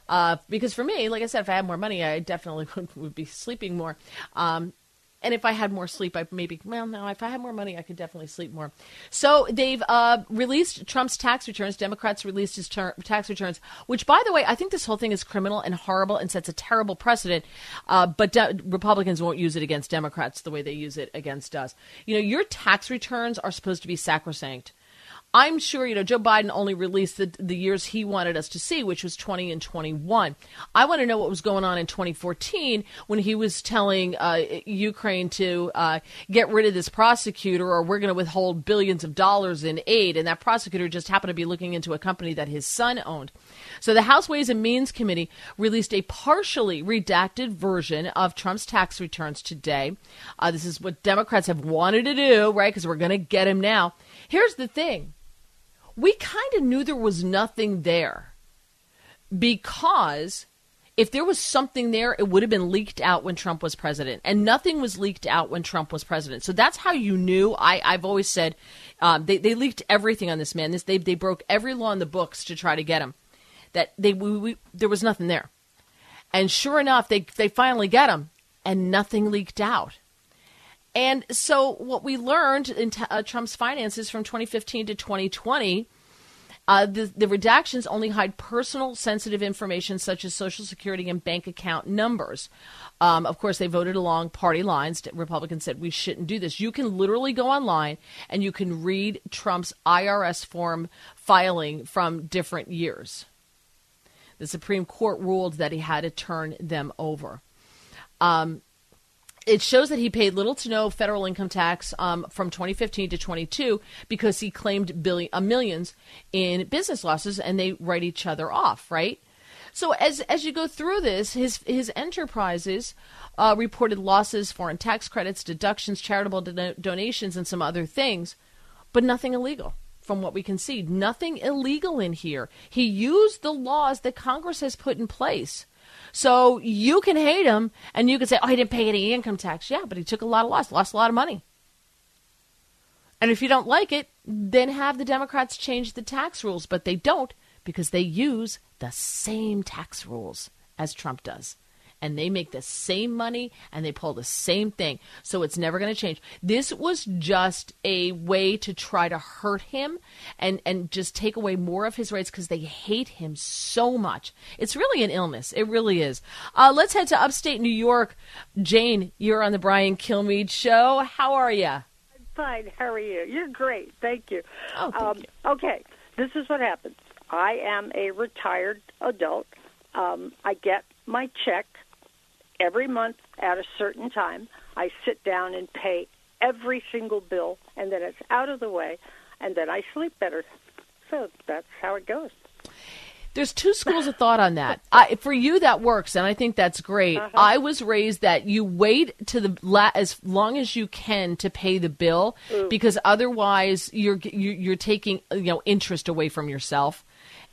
uh, because for me, like I said, if I had more money, I definitely would, would be sleeping more. Um, and if I had more sleep, I maybe well, no. If I had more money, I could definitely sleep more. So they've uh, released Trump's tax returns. Democrats released his ter- tax returns, which, by the way, I think this whole thing is criminal and horrible and sets a terrible precedent. Uh, but de- Republicans won't use it against Democrats the way they use it against us. You know, your tax returns are supposed to be sacrosanct. I'm sure, you know, Joe Biden only released the, the years he wanted us to see, which was 20 and 21. I want to know what was going on in 2014 when he was telling uh, Ukraine to uh, get rid of this prosecutor or we're going to withhold billions of dollars in aid. And that prosecutor just happened to be looking into a company that his son owned. So the House Ways and Means Committee released a partially redacted version of Trump's tax returns today. Uh, this is what Democrats have wanted to do, right? Because we're going to get him now. Here's the thing we kind of knew there was nothing there because if there was something there, it would have been leaked out when Trump was president, and nothing was leaked out when Trump was president. So that's how you knew. I, I've always said um, they, they leaked everything on this man. This they they broke every law in the books to try to get him. That they we, we, there was nothing there, and sure enough, they they finally get him, and nothing leaked out. And so, what we learned in t- uh, Trump's finances from 2015 to 2020, uh, the, the redactions only hide personal sensitive information such as Social Security and bank account numbers. Um, of course, they voted along party lines. Republicans said we shouldn't do this. You can literally go online and you can read Trump's IRS form filing from different years. The Supreme Court ruled that he had to turn them over. Um, it shows that he paid little to no federal income tax um, from 2015 to 22 because he claimed billion, uh, millions in business losses, and they write each other off, right? So as as you go through this, his his enterprises uh, reported losses, foreign tax credits, deductions, charitable do- donations, and some other things, but nothing illegal. From what we can see, nothing illegal in here. He used the laws that Congress has put in place so you can hate him and you can say, oh, he didn't pay any income tax. Yeah, but he took a lot of loss, lost a lot of money. And if you don't like it, then have the Democrats change the tax rules. But they don't because they use the same tax rules as Trump does and they make the same money and they pull the same thing. So it's never going to change. This was just a way to try to hurt him and, and just take away more of his rights because they hate him so much. It's really an illness. It really is. Uh, let's head to upstate New York. Jane, you're on the Brian Kilmeade show. How are you? Fine. How are you? You're great. Thank you. Oh, thank um, you. Okay. This is what happens. I am a retired adult. Um, I get my check every month at a certain time. I sit down and pay every single bill, and then it's out of the way, and then I sleep better. So that's how it goes. There's two schools of thought on that. I, for you, that works, and I think that's great. Uh-huh. I was raised that you wait to the la- as long as you can to pay the bill, Ooh. because otherwise you're you- you're taking you know interest away from yourself.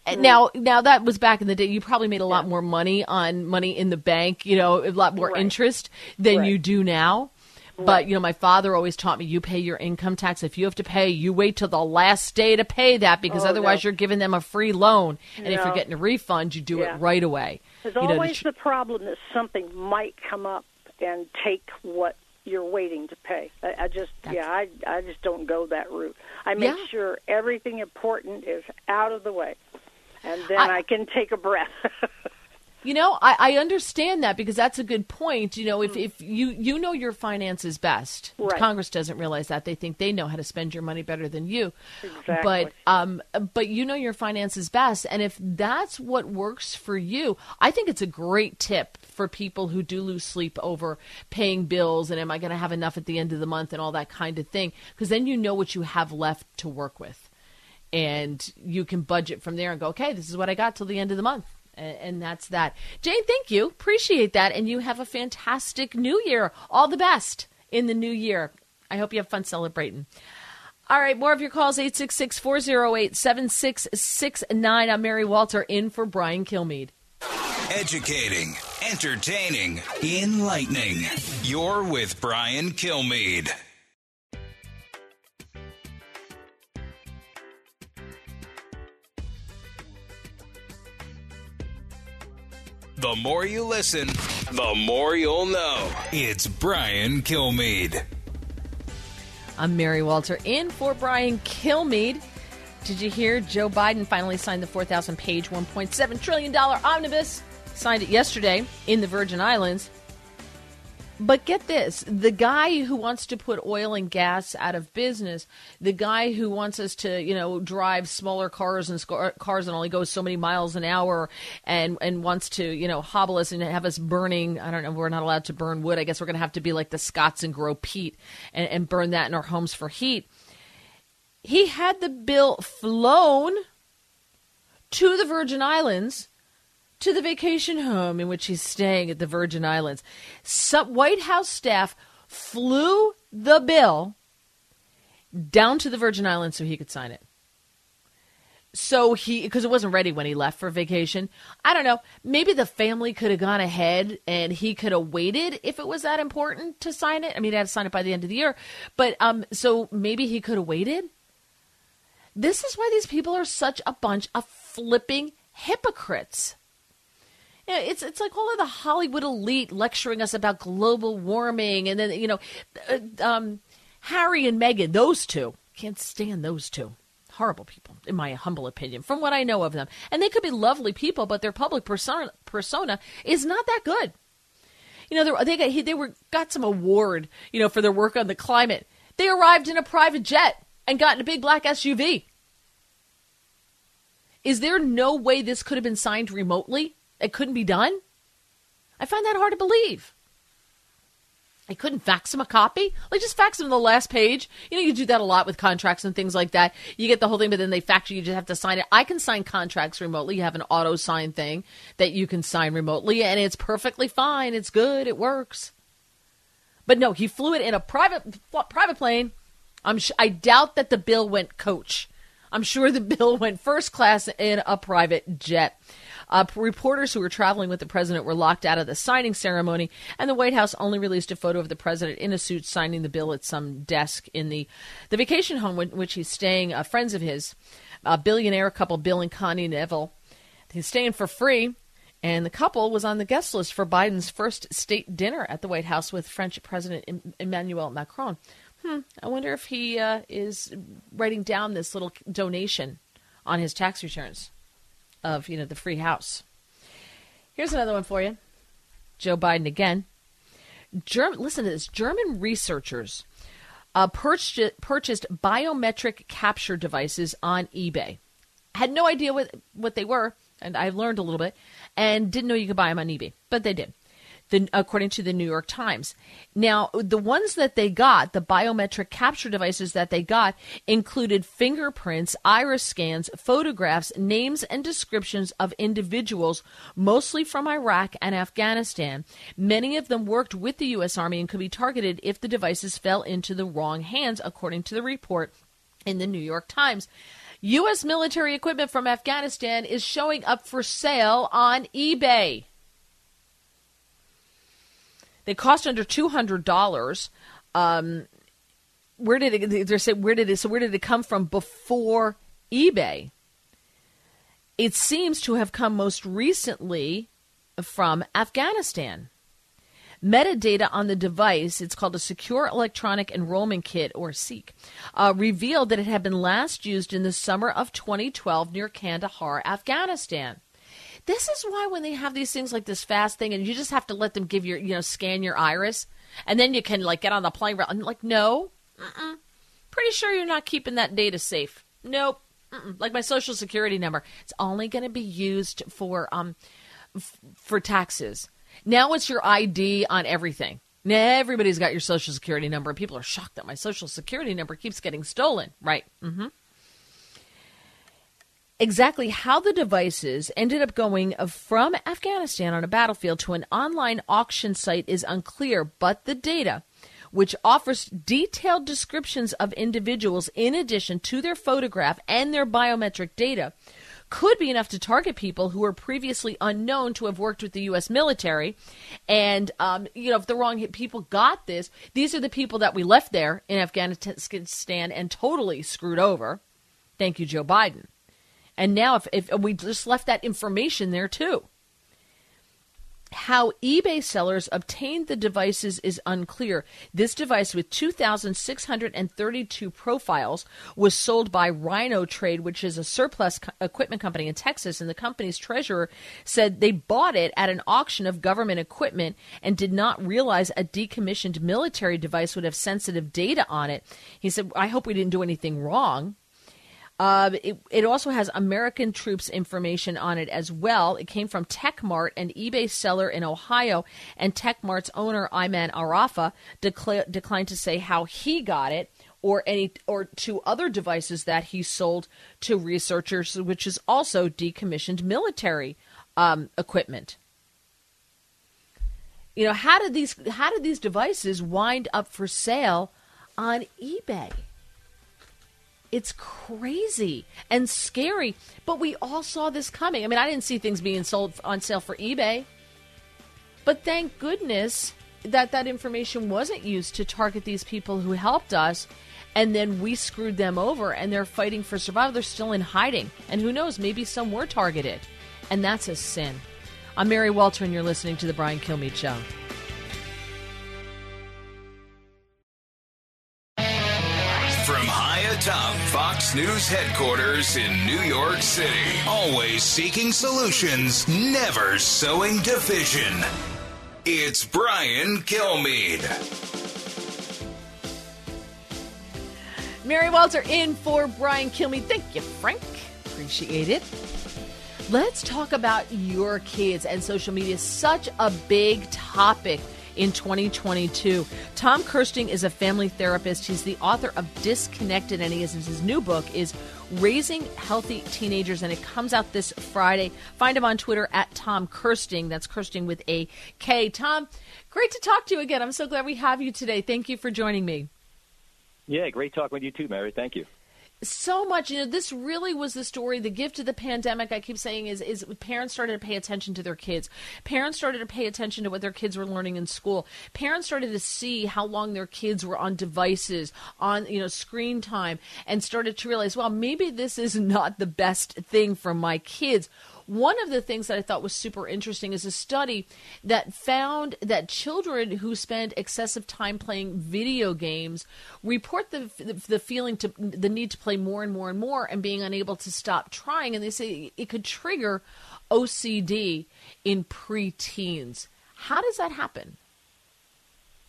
And Mm. Now, now that was back in the day. You probably made a lot more money on money in the bank. You know, a lot more Right. interest than Right. you do now. But you know, my father always taught me: you pay your income tax. If you have to pay, you wait till the last day to pay that, because Oh, otherwise no. you're giving them a free loan. And if you're getting a refund, you do Yeah. it right away. There's you know, always tr- the problem that something might come up and take what you're waiting to pay. I, I just, yeah, I, I just don't go that route. I make Yeah. sure everything important is out of the way, and then I- I, can take a breath. You know, I, I understand that because that's a good point. You know, if, if you you know your finances best. Right. Congress doesn't realize that. They think they know how to spend your money better than you. Exactly. But um, but you know your finances best, and if that's what works for you, I think it's a great tip for people who do lose sleep over paying bills and am I going to have enough at the end of the month and all that kind of thing. Because then you know what you have left to work with, and you can budget from there and go, okay, this is what I got till the end of the month. And, and that's that. Jane, thank you. Appreciate that. And you have a fantastic new year. All the best in the new year. I hope you have fun celebrating. All right, more of your calls 866 408 7669. I'm Mary Walter in for Brian Kilmeade. Educating, entertaining, enlightening. You're with Brian Kilmeade. The more you listen, the more you'll know. It's Brian Kilmeade. I'm Mary Walter in for Brian Kilmeade. Did you hear Joe Biden finally signed the 4,000 page, $1.7 trillion omnibus? Signed it yesterday in the Virgin Islands. But get this the guy who wants to put oil and gas out of business, the guy who wants us to, you know, drive smaller cars and cars and only go so many miles an hour and, and wants to, you know, hobble us and have us burning, I don't know, we're not allowed to burn wood. I guess we're going to have to be like the Scots and grow peat and, and burn that in our homes for heat. He had the bill flown to the Virgin Islands to the vacation home in which he's staying at the Virgin Islands. Some White House staff flew the bill down to the Virgin Islands so he could sign it. So he, because it wasn't ready when he left for vacation. I don't know. Maybe the family could have gone ahead and he could have waited if it was that important to sign it. I mean, he had to sign it by the end of the year. But, um, so maybe he could have waited. This is why these people are such a bunch of flipping hypocrites you know, it's it's like all of the Hollywood elite lecturing us about global warming, and then you know, uh, um, Harry and Meghan, those two can't stand those two. Horrible people, in my humble opinion, from what I know of them. And they could be lovely people, but their public persona, persona is not that good. You know, they got they were got some award, you know, for their work on the climate. They arrived in a private jet and got in a big black SUV. Is there no way this could have been signed remotely? It couldn't be done? I find that hard to believe. I couldn't fax him a copy. Like just fax him the last page. You know, you do that a lot with contracts and things like that. You get the whole thing, but then they fax you. You just have to sign it. I can sign contracts remotely. You have an auto sign thing that you can sign remotely, and it's perfectly fine. It's good. It works. But no, he flew it in a private private plane. I'm sh- I doubt that the bill went coach. I'm sure the bill went first class in a private jet. Uh, reporters who were traveling with the president were locked out of the signing ceremony, and the White House only released a photo of the president in a suit signing the bill at some desk in the, the vacation home in which he's staying. Uh, friends of his, a billionaire couple, Bill and Connie Neville, he's staying for free. And the couple was on the guest list for Biden's first state dinner at the White House with French President Emmanuel Macron. Hmm, I wonder if he uh, is writing down this little donation on his tax returns of you know the free house. Here's another one for you. Joe Biden again. German, listen to this. German researchers uh, purchased, purchased biometric capture devices on eBay. Had no idea what what they were, and I learned a little bit, and didn't know you could buy them on eBay, but they did the, according to the New York Times. Now, the ones that they got, the biometric capture devices that they got, included fingerprints, iris scans, photographs, names, and descriptions of individuals, mostly from Iraq and Afghanistan. Many of them worked with the U.S. Army and could be targeted if the devices fell into the wrong hands, according to the report in the New York Times. U.S. military equipment from Afghanistan is showing up for sale on eBay. They cost under two hundred dollars. Um, where did it? They say where did it? So where did it come from before eBay? It seems to have come most recently from Afghanistan. Metadata on the device, it's called a Secure Electronic Enrollment Kit, or SEEK, uh, revealed that it had been last used in the summer of 2012 near Kandahar, Afghanistan. This is why when they have these things like this fast thing, and you just have to let them give your, you know, scan your iris, and then you can like get on the plane. I'm like, no, mm-mm. pretty sure you're not keeping that data safe. Nope. Mm-mm. Like my social security number, it's only going to be used for um f- for taxes. Now it's your ID on everything. Now everybody's got your social security number, and people are shocked that my social security number keeps getting stolen. Right? Mm-hmm. Exactly how the devices ended up going from Afghanistan on a battlefield to an online auction site is unclear, but the data, which offers detailed descriptions of individuals in addition to their photograph and their biometric data, could be enough to target people who were previously unknown to have worked with the U.S. military. And, um, you know, if the wrong people got this, these are the people that we left there in Afghanistan and totally screwed over. Thank you, Joe Biden. And now, if, if we just left that information there too. How eBay sellers obtained the devices is unclear. This device, with 2,632 profiles, was sold by Rhino Trade, which is a surplus co- equipment company in Texas. And the company's treasurer said they bought it at an auction of government equipment and did not realize a decommissioned military device would have sensitive data on it. He said, I hope we didn't do anything wrong. Uh, it, it also has American troops information on it as well. It came from TechMart, an eBay seller in Ohio, and TechMart's owner, Iman Arafa, decla- declined to say how he got it or any or to other devices that he sold to researchers, which is also decommissioned military um, equipment. You know, how did these how did these devices wind up for sale on eBay? It's crazy and scary, but we all saw this coming. I mean, I didn't see things being sold on sale for eBay, but thank goodness that that information wasn't used to target these people who helped us and then we screwed them over and they're fighting for survival. They're still in hiding. And who knows, maybe some were targeted. And that's a sin. I'm Mary Walter, and you're listening to The Brian Kilmeade Show. From high atop Fox News headquarters in New York City, always seeking solutions, never sowing division. It's Brian Kilmeade. Mary Walter in for Brian Kilmeade. Thank you, Frank. Appreciate it. Let's talk about your kids and social media. Such a big topic in 2022. Tom Kersting is a family therapist. He's the author of Disconnected, and he is his new book is Raising Healthy Teenagers, and it comes out this Friday. Find him on Twitter at Tom Kersting. That's Kersting with a K. Tom, great to talk to you again. I'm so glad we have you today. Thank you for joining me. Yeah, great talking with you too, Mary. Thank you. So much, you know, this really was the story. The gift of the pandemic, I keep saying, is is parents started to pay attention to their kids. Parents started to pay attention to what their kids were learning in school. Parents started to see how long their kids were on devices, on you know screen time, and started to realize, well, maybe this is not the best thing for my kids. One of the things that I thought was super interesting is a study that found that children who spend excessive time playing video games report the the feeling to the need to play more and more and more and being unable to stop trying and they say it could trigger OCD in preteens. How does that happen?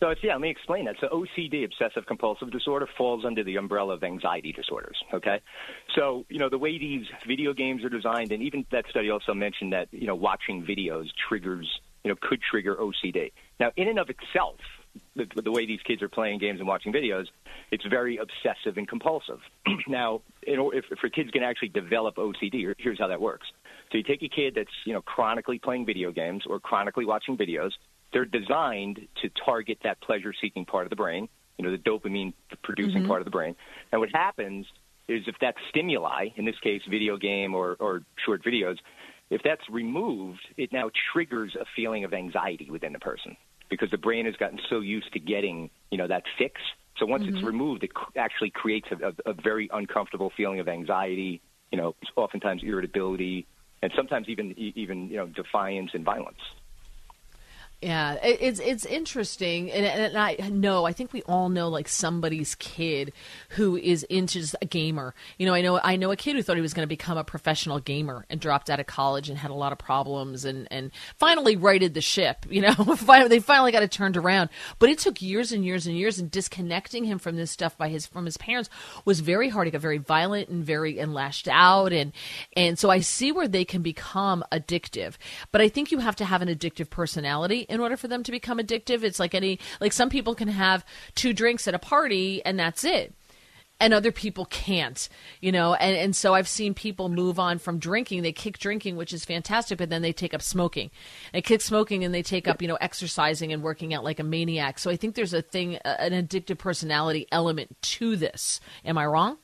So it's, yeah, let me explain that. So OCD, obsessive compulsive disorder, falls under the umbrella of anxiety disorders. Okay, so you know the way these video games are designed, and even that study also mentioned that you know watching videos triggers, you know, could trigger OCD. Now, in and of itself, the, the way these kids are playing games and watching videos, it's very obsessive and compulsive. now, in, if, if for kids can actually develop OCD, here's how that works. So you take a kid that's you know chronically playing video games or chronically watching videos they're designed to target that pleasure seeking part of the brain, you know, the dopamine producing Mhm. part of the brain. And what happens is if that stimuli, in this case, video game or, or short videos, if that's removed, it now triggers a feeling of anxiety within the person because the brain has gotten so used to getting, you know, that fix. So once it's Mhm. removed, it actually creates a, a, a very uncomfortable feeling of anxiety, you know, oftentimes irritability, and sometimes even even you know defiance and violence. Yeah, it's it's interesting, and, and I know I think we all know like somebody's kid who is into a gamer. You know, I know I know a kid who thought he was going to become a professional gamer and dropped out of college and had a lot of problems, and and finally righted the ship. You know, they finally got it turned around, but it took years and years and years, and disconnecting him from this stuff by his from his parents was very hard. He got very violent and very and lashed out, and and so I see where they can become addictive, but I think you have to have an addictive personality in order for them to become addictive. It's like any like some people can have two drinks at a party and that's it. And other people can't, you know, and, and so I've seen people move on from drinking. They kick drinking, which is fantastic, but then they take up smoking. They kick smoking and they take up, you know, exercising and working out like a maniac. So I think there's a thing, an addictive personality element to this. Am I wrong?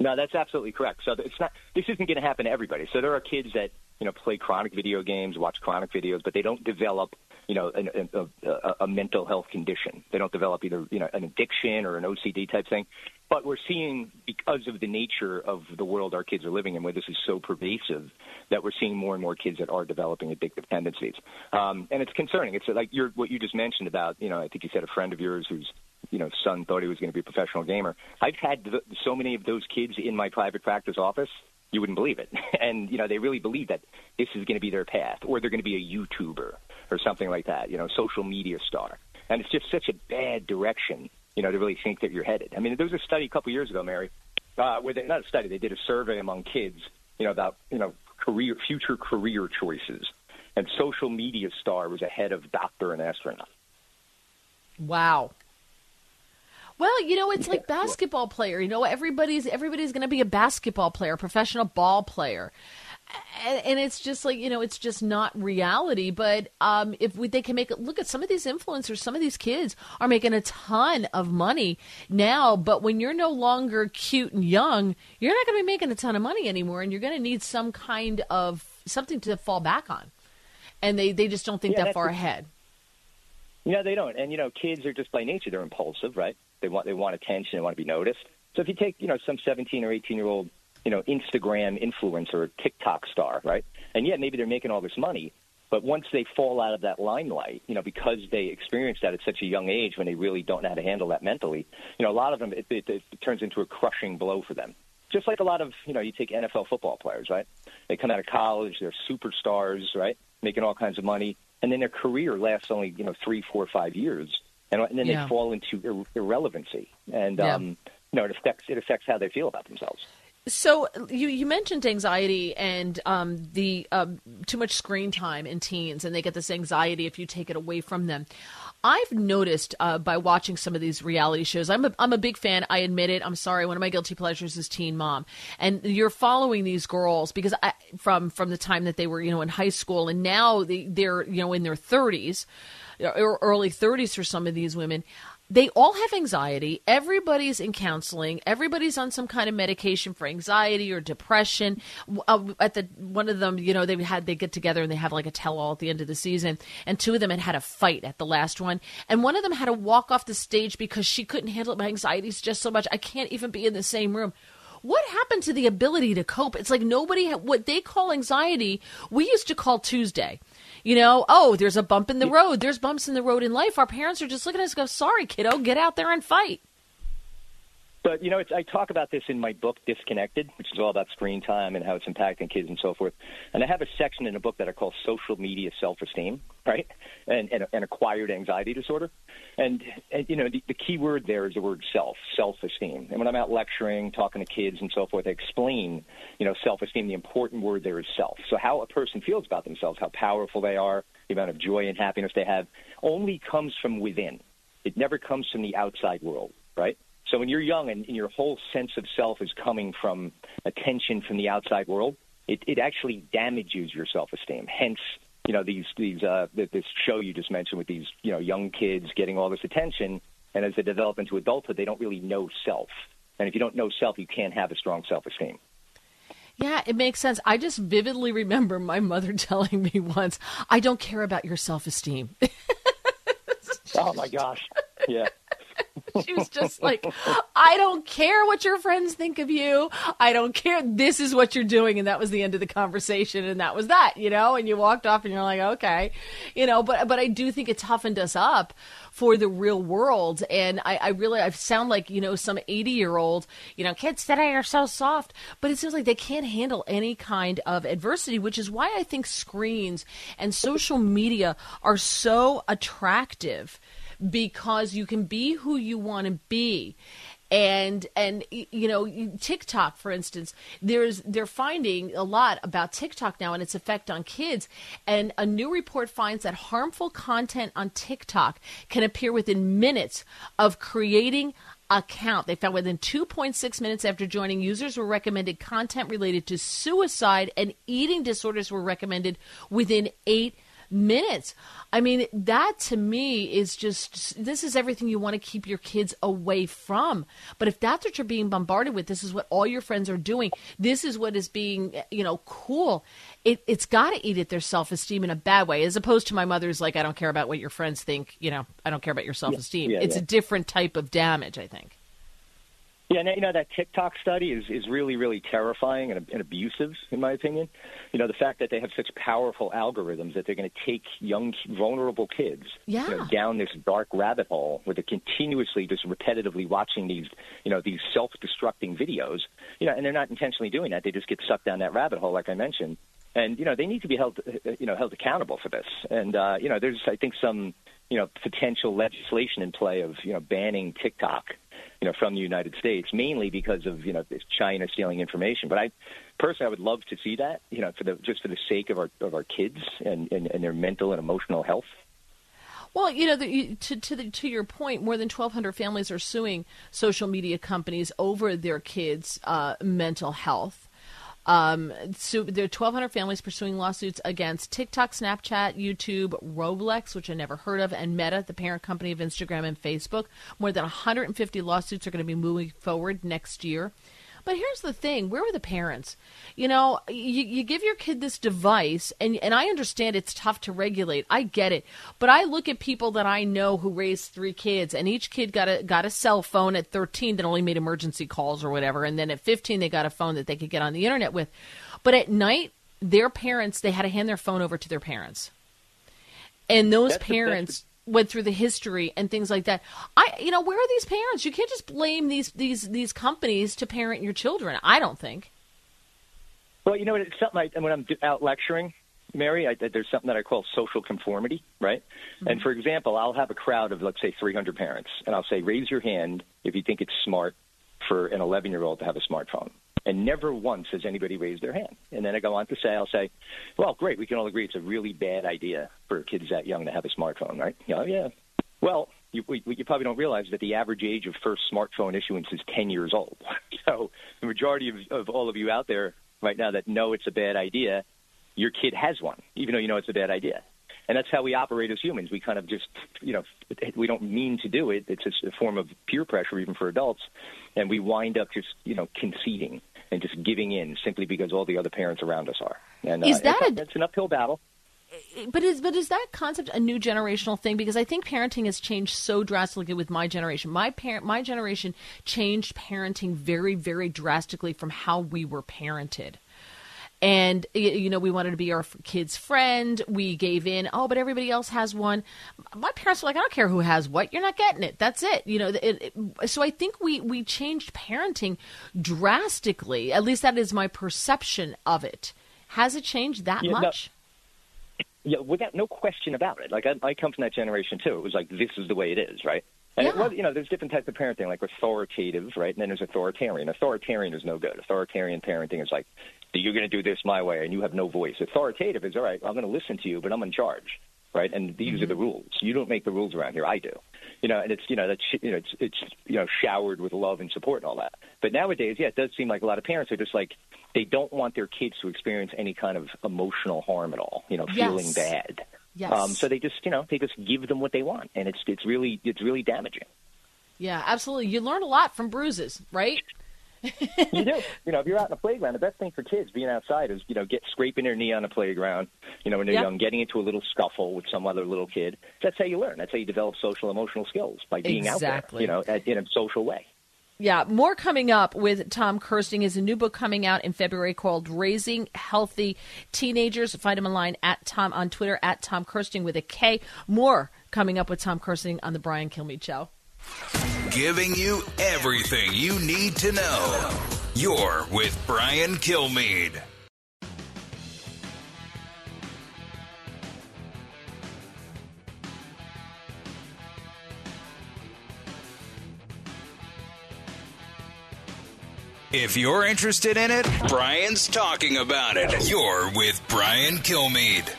No, that's absolutely correct. So it's not. This isn't going to happen to everybody. So there are kids that you know play chronic video games, watch chronic videos, but they don't develop you know, an, a, a, a mental health condition. They don't develop either, you know, an addiction or an OCD type thing. But we're seeing, because of the nature of the world our kids are living in, where this is so pervasive, that we're seeing more and more kids that are developing addictive tendencies. Um, and it's concerning. It's like you're, what you just mentioned about, you know, I think you said a friend of yours whose, you know, son thought he was going to be a professional gamer. I've had so many of those kids in my private practice office you wouldn't believe it. And you know, they really believe that this is going to be their path, or they're going to be a YouTuber or something like that. You know, social media star. And it's just such a bad direction, you know, to really think that you're headed. I mean, there was a study a couple years ago, Mary, uh, where they, not a study, they did a survey among kids, you know, about you know career, future career choices, and social media star was ahead of doctor and astronaut. Wow. Well, you know, it's like basketball player. You know, everybody's everybody's going to be a basketball player, professional ball player. And, and, it's just like you know, it's just not reality. But um, if we, they can make it look at some of these influencers, some of these kids are making a ton of money now. But when you're no longer cute and young, you're not going to be making a ton of money anymore, and you're going to need some kind of something to fall back on. And they they just don't think Yeah, that far ahead. Know, they don't. And you know, kids are just by nature they're impulsive, right? They want they want attention, they want to be noticed. So if you take, you know, some 17 or 18 year old, you know, Instagram influencer or TikTok star, right? And yet maybe they're making all this money, but once they fall out of that limelight, you know, because they experienced that at such a young age when they really don't know how to handle that mentally, you know, a lot of them it, it, it turns into a crushing blow for them. Just like a lot of, you know, you take NFL football players, right? They come out of college, they're superstars, right? Making all kinds of money, and then their career lasts only, you know, three, four, five years, and, and then Yeah. they fall into ir- irrelevancy, and Yeah. um, you know, it affects it affects how they feel about themselves. So you you mentioned anxiety and um, the um, too much screen time in teens, and they get this anxiety if you take it away from them. I've noticed uh, by watching some of these reality shows. I'm a, I'm a big fan. I admit it. I'm sorry. One of my guilty pleasures is Teen Mom, and you're following these girls because I, from from the time that they were you know in high school, and now they, they're you know in their 30s or early 30s for some of these women they all have anxiety. Everybody's in counseling. Everybody's on some kind of medication for anxiety or depression. Uh, at the one of them, you know, they had they get together and they have like a tell-all at the end of the season. And two of them had had a fight at the last one, and one of them had to walk off the stage because she couldn't handle it. my anxieties just so much. I can't even be in the same room. What happened to the ability to cope? It's like nobody ha- what they call anxiety. We used to call Tuesday. You know, oh, there's a bump in the road. There's bumps in the road in life. Our parents are just looking at us and go, sorry, kiddo, get out there and fight. But you know, it's, I talk about this in my book Disconnected, which is all about screen time and how it's impacting kids and so forth. And I have a section in a book that I call social media self-esteem, right, and and, and acquired anxiety disorder. And, and you know, the, the key word there is the word self, self-esteem. And when I'm out lecturing, talking to kids and so forth, I explain, you know, self-esteem. The important word there is self. So how a person feels about themselves, how powerful they are, the amount of joy and happiness they have, only comes from within. It never comes from the outside world, right? So when you're young and, and your whole sense of self is coming from attention from the outside world, it, it actually damages your self-esteem. Hence, you know these these uh, th- this show you just mentioned with these you know young kids getting all this attention, and as they develop into adulthood, they don't really know self. And if you don't know self, you can't have a strong self-esteem. Yeah, it makes sense. I just vividly remember my mother telling me once, I don't care about your self esteem. oh my gosh. Yeah. she was just like, I don't care what your friends think of you. I don't care. This is what you're doing. And that was the end of the conversation. And that was that, you know, and you walked off and you're like, okay, you know, but, but I do think it toughened us up for the real world. And I, I really, I sound like, you know, some 80 year old, you know, kids today are so soft, but it seems like they can't handle any kind of adversity, which is why I think screens and social media are so attractive because you can be who you want to be and and you know TikTok for instance there's they're finding a lot about TikTok now and its effect on kids and a new report finds that harmful content on TikTok can appear within minutes of creating account. They found within 2.6 minutes after joining, users were recommended content related to suicide and eating disorders were recommended within eight minutes. I mean, that to me is just this is everything you want to keep your kids away from. But if that's what you're being bombarded with, this is what all your friends are doing. This is what is being, you know, cool. It, it's got to eat at their self esteem in a bad way, as opposed to my mother's like, I don't care about what your friends think. You know, I don't care about your self esteem. yeah, it's yeah. a different type of damage, I think. Yeah, and you know that TikTok study is is really really terrifying and, and abusive in my opinion. You know the fact that they have such powerful algorithms that they're going to take young vulnerable kids Yeah. you know, down this dark rabbit hole where they're continuously just repetitively watching these you know these self-destructing videos. You know, and they're not intentionally doing that. They just get sucked down that rabbit hole, like I mentioned. And you know they need to be held you know held accountable for this. And uh, you know there's I think some you know potential legislation in play of you know banning TikTok you know, from the United States, mainly because of you know China stealing information. But I personally, I would love to see that, you know, for the just for the sake of our of our kids and and, and their mental and emotional health. Well, you know, the, to to the, to your point, more than 1,200 families are suing social media companies over their kids' uh, mental health. Um, so there are 1,200 families pursuing lawsuits against TikTok, Snapchat, YouTube, Roblox, which I never heard of, and Meta, the parent company of Instagram and Facebook. More than 150 lawsuits are going to be moving forward next year. But here's the thing: where were the parents? You know, you, you give your kid this device, and and I understand it's tough to regulate. I get it, but I look at people that I know who raised three kids, and each kid got a got a cell phone at 13 that only made emergency calls or whatever, and then at 15 they got a phone that they could get on the internet with. But at night, their parents they had to hand their phone over to their parents, and those That's parents went through the history and things like that. I, you know, where are these parents? You can't just blame these these these companies to parent your children. I don't think. Well, you know? It's something I, when I'm out lecturing, Mary, I, there's something that I call social conformity, right? Mm-hmm. And for example, I'll have a crowd of let's say 300 parents, and I'll say, raise your hand if you think it's smart for an 11 year old to have a smartphone. And never once has anybody raised their hand. And then I go on to say, I'll say, well, great, we can all agree it's a really bad idea for kids that young to have a smartphone, right? Yeah, oh, yeah. Well, you, we, you probably don't realize that the average age of first smartphone issuance is 10 years old. So the majority of, of all of you out there right now that know it's a bad idea, your kid has one, even though you know it's a bad idea. And that's how we operate as humans. We kind of just, you know, we don't mean to do it. It's just a form of peer pressure, even for adults. And we wind up just, you know, conceding and just giving in simply because all the other parents around us are. And Is uh, that it's, a- it's an uphill battle. But is but is that concept a new generational thing? Because I think parenting has changed so drastically with my generation. My parent, my generation changed parenting very, very drastically from how we were parented. And you know, we wanted to be our kid's friend. We gave in. Oh, but everybody else has one. My parents were like, I don't care who has what. You're not getting it. That's it. You know. It, it, so I think we we changed parenting drastically. At least that is my perception of it. Has it changed that Yeah, no. much? Yeah, without no question about it. Like I, I come from that generation too. It was like this is the way it is, right? And it Yeah. was, you know, there's different types of parenting, like authoritative, right? And then there's authoritarian. Authoritarian is no good. Authoritarian parenting is like you're going to do this my way, and you have no voice. Authoritative is all right. I'm going to listen to you, but I'm in charge, right? And these are the rules. You don't make the rules around here. I do. You know, and it's you know that's you know it's it's you know showered with love and support and all that. But nowadays, yeah, it does seem like a lot of parents are just like they don't want their kids to experience any kind of emotional harm at all. You know, feeling Yes. bad. Yes. Um, so they just you know they just give them what they want, and it's it's really it's really damaging. Yeah, absolutely. You learn a lot from bruises, right? you do. You know, if you're out in the playground, the best thing for kids being outside is, you know, get scraping their knee on the playground, you know, when they're Yep. young, getting into a little scuffle with some other little kid. That's how you learn. That's how you develop social emotional skills by being out there, you know, in a social way. Yeah, more coming up with Tom Kersting. Is a new book coming out in February called "Raising Healthy Teenagers." Find him online at Tom on Twitter at Tom Kersting with a K. More coming up with Tom Kersting on the Brian Kilmeade Show. Giving you everything you need to know. You're with Brian Kilmeade. If you're interested in it, Brian's talking about it. You're with Brian Kilmeade.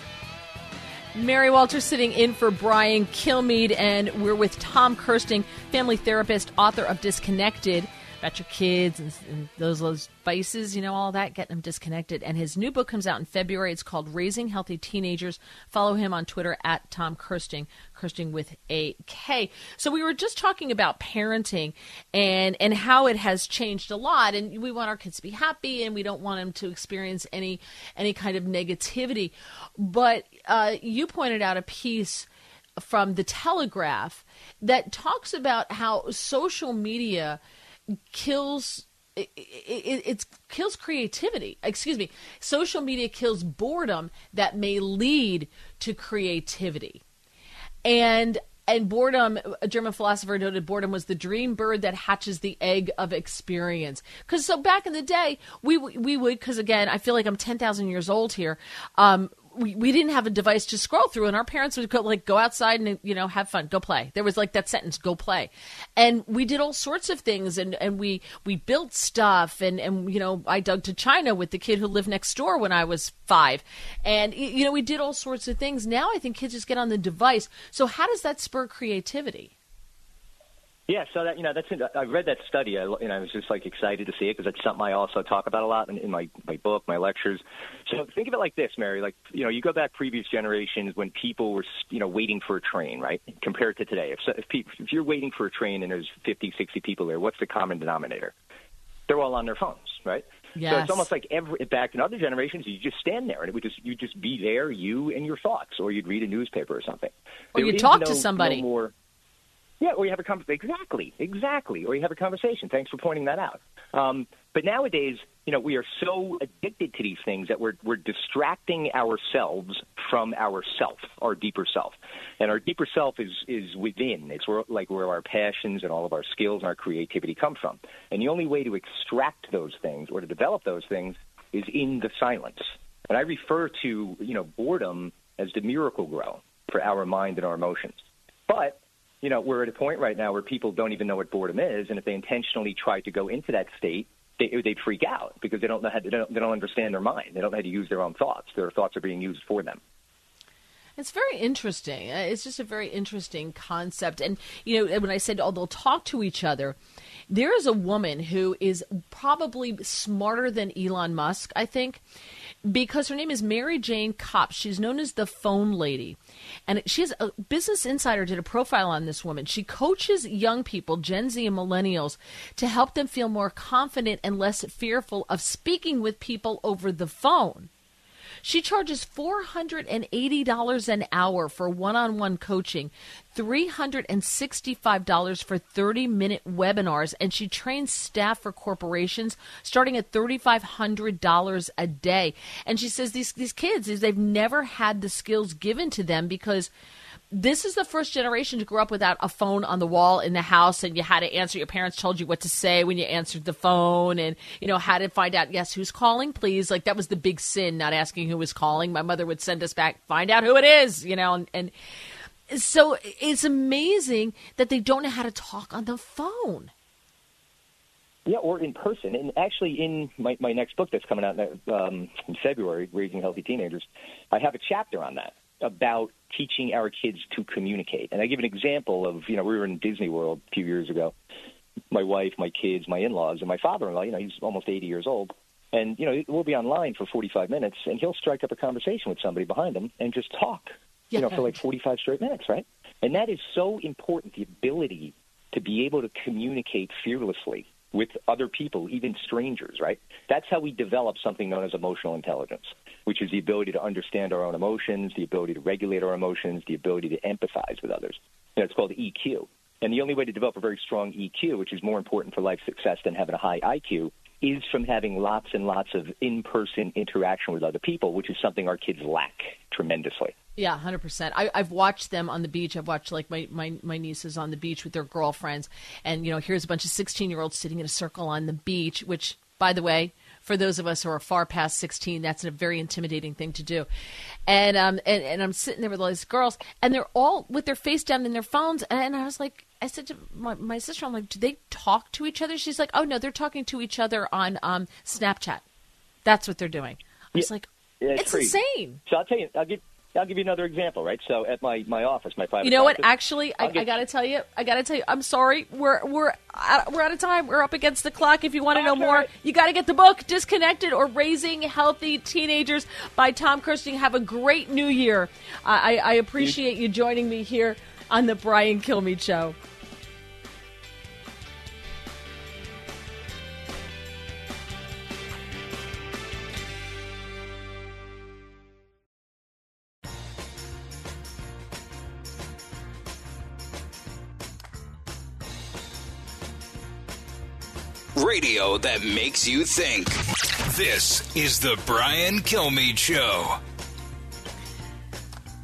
Mary Walter sitting in for Brian Kilmeade, and we're with Tom Kersting, family therapist, author of Disconnected. About your kids and, and those those vices, you know, all that, getting them disconnected. And his new book comes out in February. It's called Raising Healthy Teenagers. Follow him on Twitter at Tom Kirsting, Kersting with a K. So we were just talking about parenting and and how it has changed a lot. And we want our kids to be happy, and we don't want them to experience any any kind of negativity. But uh, you pointed out a piece from the Telegraph that talks about how social media kills it, it, it, kills creativity. Excuse me. Social media kills boredom that may lead to creativity. And and boredom, a German philosopher noted boredom was the dream bird that hatches the egg of experience. Because so back in the day, we we would because again, I feel like I'm ten thousand years old here. Um, we, we didn't have a device to scroll through and our parents would go like go outside and you know have fun go play. There was like that sentence go play. And we did all sorts of things and and we we built stuff and and you know i dug to china with the kid who lived next door when i was five. And you know we did all sorts of things. Now i think kids just get on the device. So how does that spur creativity yeah, so that you know that's I read that study. I you know I was just like excited to see it because it's something I also talk about a lot in, in my my book, my lectures. So think of it like this, Mary. Like you know you go back previous generations when people were you know waiting for a train, right? Compared to today, if if, people, if you're waiting for a train and there's 50, 60 people there, what's the common denominator? They're all on their phones, right? Yes. So it's almost like every back in other generations, you just stand there and it would just you just be there, you and your thoughts, or you'd read a newspaper or something. Or you talk no, to somebody. No more, yeah, or you have a conversation. Exactly, exactly. Or you have a conversation. Thanks for pointing that out. Um, but nowadays, you know, we are so addicted to these things that we're we're distracting ourselves from our self, our deeper self, and our deeper self is is within. It's where like where our passions and all of our skills and our creativity come from. And the only way to extract those things or to develop those things is in the silence. And I refer to you know boredom as the miracle grow for our mind and our emotions. But you know, we're at a point right now where people don't even know what boredom is, and if they intentionally try to go into that state, they, they'd freak out because they don't know how to, they don't, they don't understand their mind. They don't know how to use their own thoughts. Their thoughts are being used for them. It's very interesting. Uh, it's just a very interesting concept. And, you know, when I said, oh, they'll talk to each other, there is a woman who is probably smarter than Elon Musk, I think, because her name is Mary Jane Copps. She's known as the phone lady. And she has a Business Insider did a profile on this woman. She coaches young people, Gen Z and millennials, to help them feel more confident and less fearful of speaking with people over the phone. She charges $480 an hour for one on one coaching, $365 for 30 minute webinars, and she trains staff for corporations starting at $3,500 a day. And she says these, these kids, they've never had the skills given to them because this is the first generation to grow up without a phone on the wall in the house and you had to answer your parents told you what to say when you answered the phone and you know how to find out yes who's calling please? Like that was the big sin not asking who was calling. My mother would send us back find out who it is you know and, and so it's amazing that they don't know how to talk on the phone. Yeah, or in person. And actually, in my, my next book that's coming out um, in February, Raising Healthy Teenagers, I have a chapter on that about teaching our kids to communicate. And I give an example of, you know, we were in Disney World a few years ago. My wife, my kids, my in-laws, and my father-in-law. You know, he's almost 80 years old, and you know, we'll be online for 45 minutes, and he'll strike up a conversation with somebody behind him and just talk. Yeah. You know, for like 45 straight minutes, right? And that is so important. The ability to be able to communicate fearlessly with other people, even strangers, right? That's how we develop something known as emotional intelligence, which is the ability to understand our own emotions, the ability to regulate our emotions, the ability to empathize with others. And it's called EQ. And the only way to develop a very strong EQ, which is more important for life success than having a high IQ, is from having lots and lots of in person interaction with other people, which is something our kids lack tremendously. Yeah, hundred percent. I've watched them on the beach. I've watched like my, my my nieces on the beach with their girlfriends, and you know, here's a bunch of sixteen year olds sitting in a circle on the beach. Which, by the way, for those of us who are far past sixteen, that's a very intimidating thing to do. And um and, and I'm sitting there with all these girls, and they're all with their face down in their phones, and I was like, I said to my, my sister, I'm like, do they talk to each other? She's like, oh no, they're talking to each other on um Snapchat. That's what they're doing. I was yeah. like, yeah, it's, it's insane. So I'll tell you, I'll give I'll give you another example, right? So at my, my office, my private. You know what? Actually, I, get- I got to tell you, I got to tell you, I'm sorry. We're we're out, we're out of time. We're up against the clock. If you want to know more, you got to get the book "Disconnected" or "Raising Healthy Teenagers" by Tom Kersting. Have a great New Year. I, I, I appreciate you joining me here on the Brian Kilmeade Show. Radio that makes you think. This is the Brian Kilmeade Show.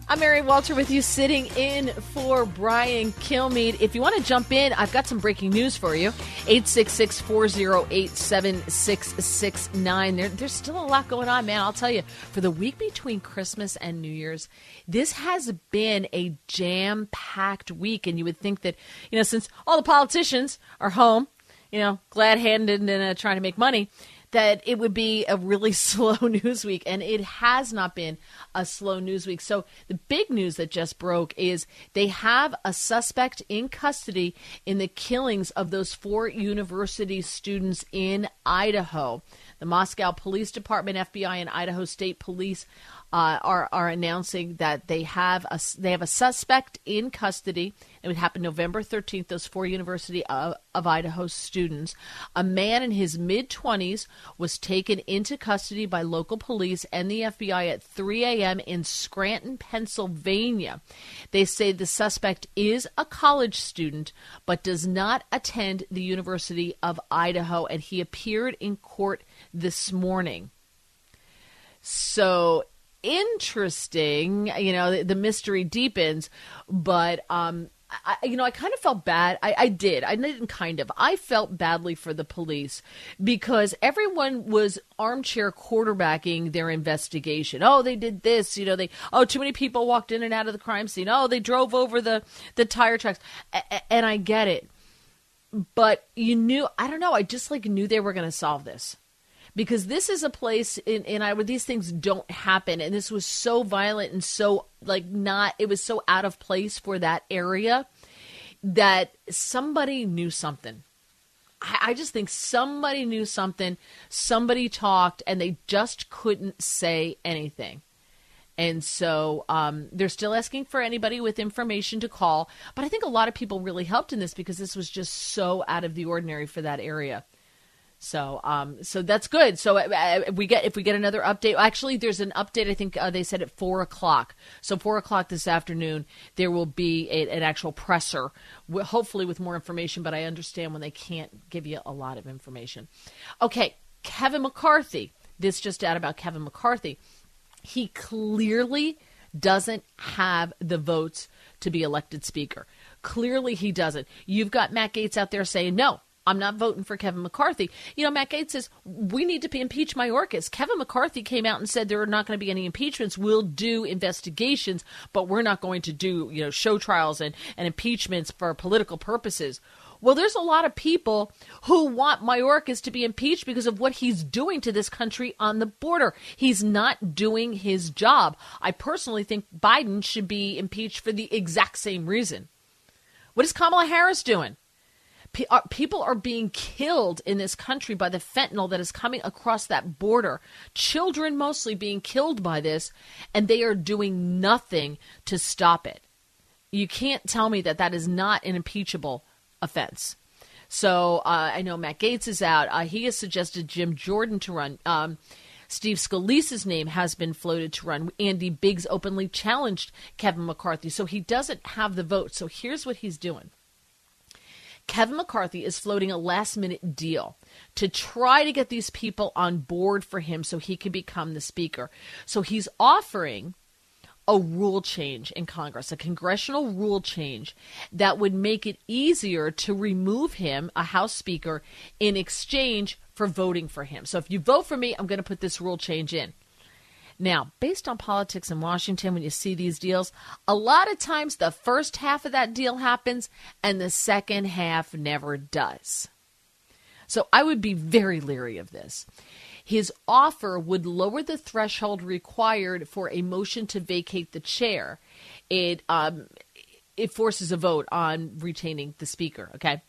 I'm Mary Walter with you, sitting in for Brian Kilmeade. If you want to jump in, I've got some breaking news for you. 866 408 7669. There's still a lot going on, man. I'll tell you, for the week between Christmas and New Year's, this has been a jam packed week. And you would think that, you know, since all the politicians are home, you know, glad handed and uh, trying to make money, that it would be a really slow news week. And it has not been a slow news week. So the big news that just broke is they have a suspect in custody in the killings of those four university students in Idaho. The Moscow Police Department, FBI, and Idaho State Police uh, are are announcing that they have a they have a suspect in custody. It would happen November 13th. Those four University of, of Idaho students. A man in his mid 20s was taken into custody by local police and the FBI at 3 a.m. in Scranton, Pennsylvania. They say the suspect is a college student but does not attend the University of Idaho, and he appeared in court this morning. So interesting. You know, the, the mystery deepens, but um, I, you know, I kind of felt bad. I, I did. I didn't kind of. I felt badly for the police because everyone was armchair quarterbacking their investigation. Oh, they did this. You know, they. Oh, too many people walked in and out of the crime scene. Oh, they drove over the the tire tracks. A- and I get it, but you knew. I don't know. I just like knew they were going to solve this because this is a place in, in I where these things don't happen, and this was so violent and so like not. It was so out of place for that area that somebody knew something. I, I just think somebody knew something. Somebody talked, and they just couldn't say anything. And so um, they're still asking for anybody with information to call. But I think a lot of people really helped in this because this was just so out of the ordinary for that area. So, um, so that's good. So uh, we get if we get another update. Actually, there's an update. I think uh, they said at four o'clock. So four o'clock this afternoon, there will be a, an actual presser, hopefully with more information. But I understand when they can't give you a lot of information. Okay, Kevin McCarthy. This just out about Kevin McCarthy. He clearly doesn't have the votes to be elected speaker. Clearly, he doesn't. You've got Matt Gaetz out there saying no. I'm not voting for Kevin McCarthy. You know, Matt Gaetz says we need to impeach Mayorkas. Kevin McCarthy came out and said there are not going to be any impeachments. We'll do investigations, but we're not going to do you know show trials and, and impeachments for political purposes. Well, there's a lot of people who want Mayorkas to be impeached because of what he's doing to this country on the border. He's not doing his job. I personally think Biden should be impeached for the exact same reason. What is Kamala Harris doing? People are being killed in this country by the fentanyl that is coming across that border. Children mostly being killed by this, and they are doing nothing to stop it. You can't tell me that that is not an impeachable offense. So uh, I know Matt Gaetz is out. Uh, he has suggested Jim Jordan to run. Um, Steve Scalise's name has been floated to run. Andy Biggs openly challenged Kevin McCarthy, so he doesn't have the vote. So here's what he's doing. Kevin McCarthy is floating a last minute deal to try to get these people on board for him so he can become the speaker. So he's offering a rule change in Congress, a congressional rule change that would make it easier to remove him, a House Speaker, in exchange for voting for him. So if you vote for me, I'm going to put this rule change in. Now, based on politics in Washington, when you see these deals, a lot of times the first half of that deal happens and the second half never does. So I would be very leery of this. His offer would lower the threshold required for a motion to vacate the chair. It um, it forces a vote on retaining the speaker. Okay,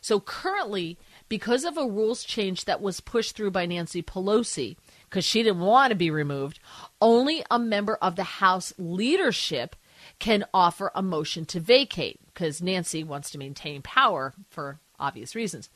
so currently, because of a rules change that was pushed through by Nancy Pelosi, because she didn't want to be removed, only a member of the House leadership can offer a motion to vacate because Nancy wants to maintain power for obvious reasons.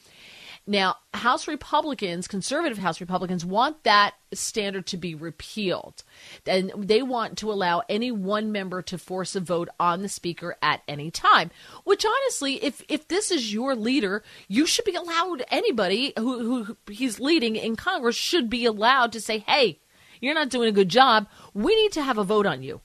Now, House Republicans, conservative House Republicans, want that standard to be repealed. And they want to allow any one member to force a vote on the speaker at any time. Which, honestly, if, if this is your leader, you should be allowed, anybody who, who he's leading in Congress should be allowed to say, hey, you're not doing a good job. We need to have a vote on you.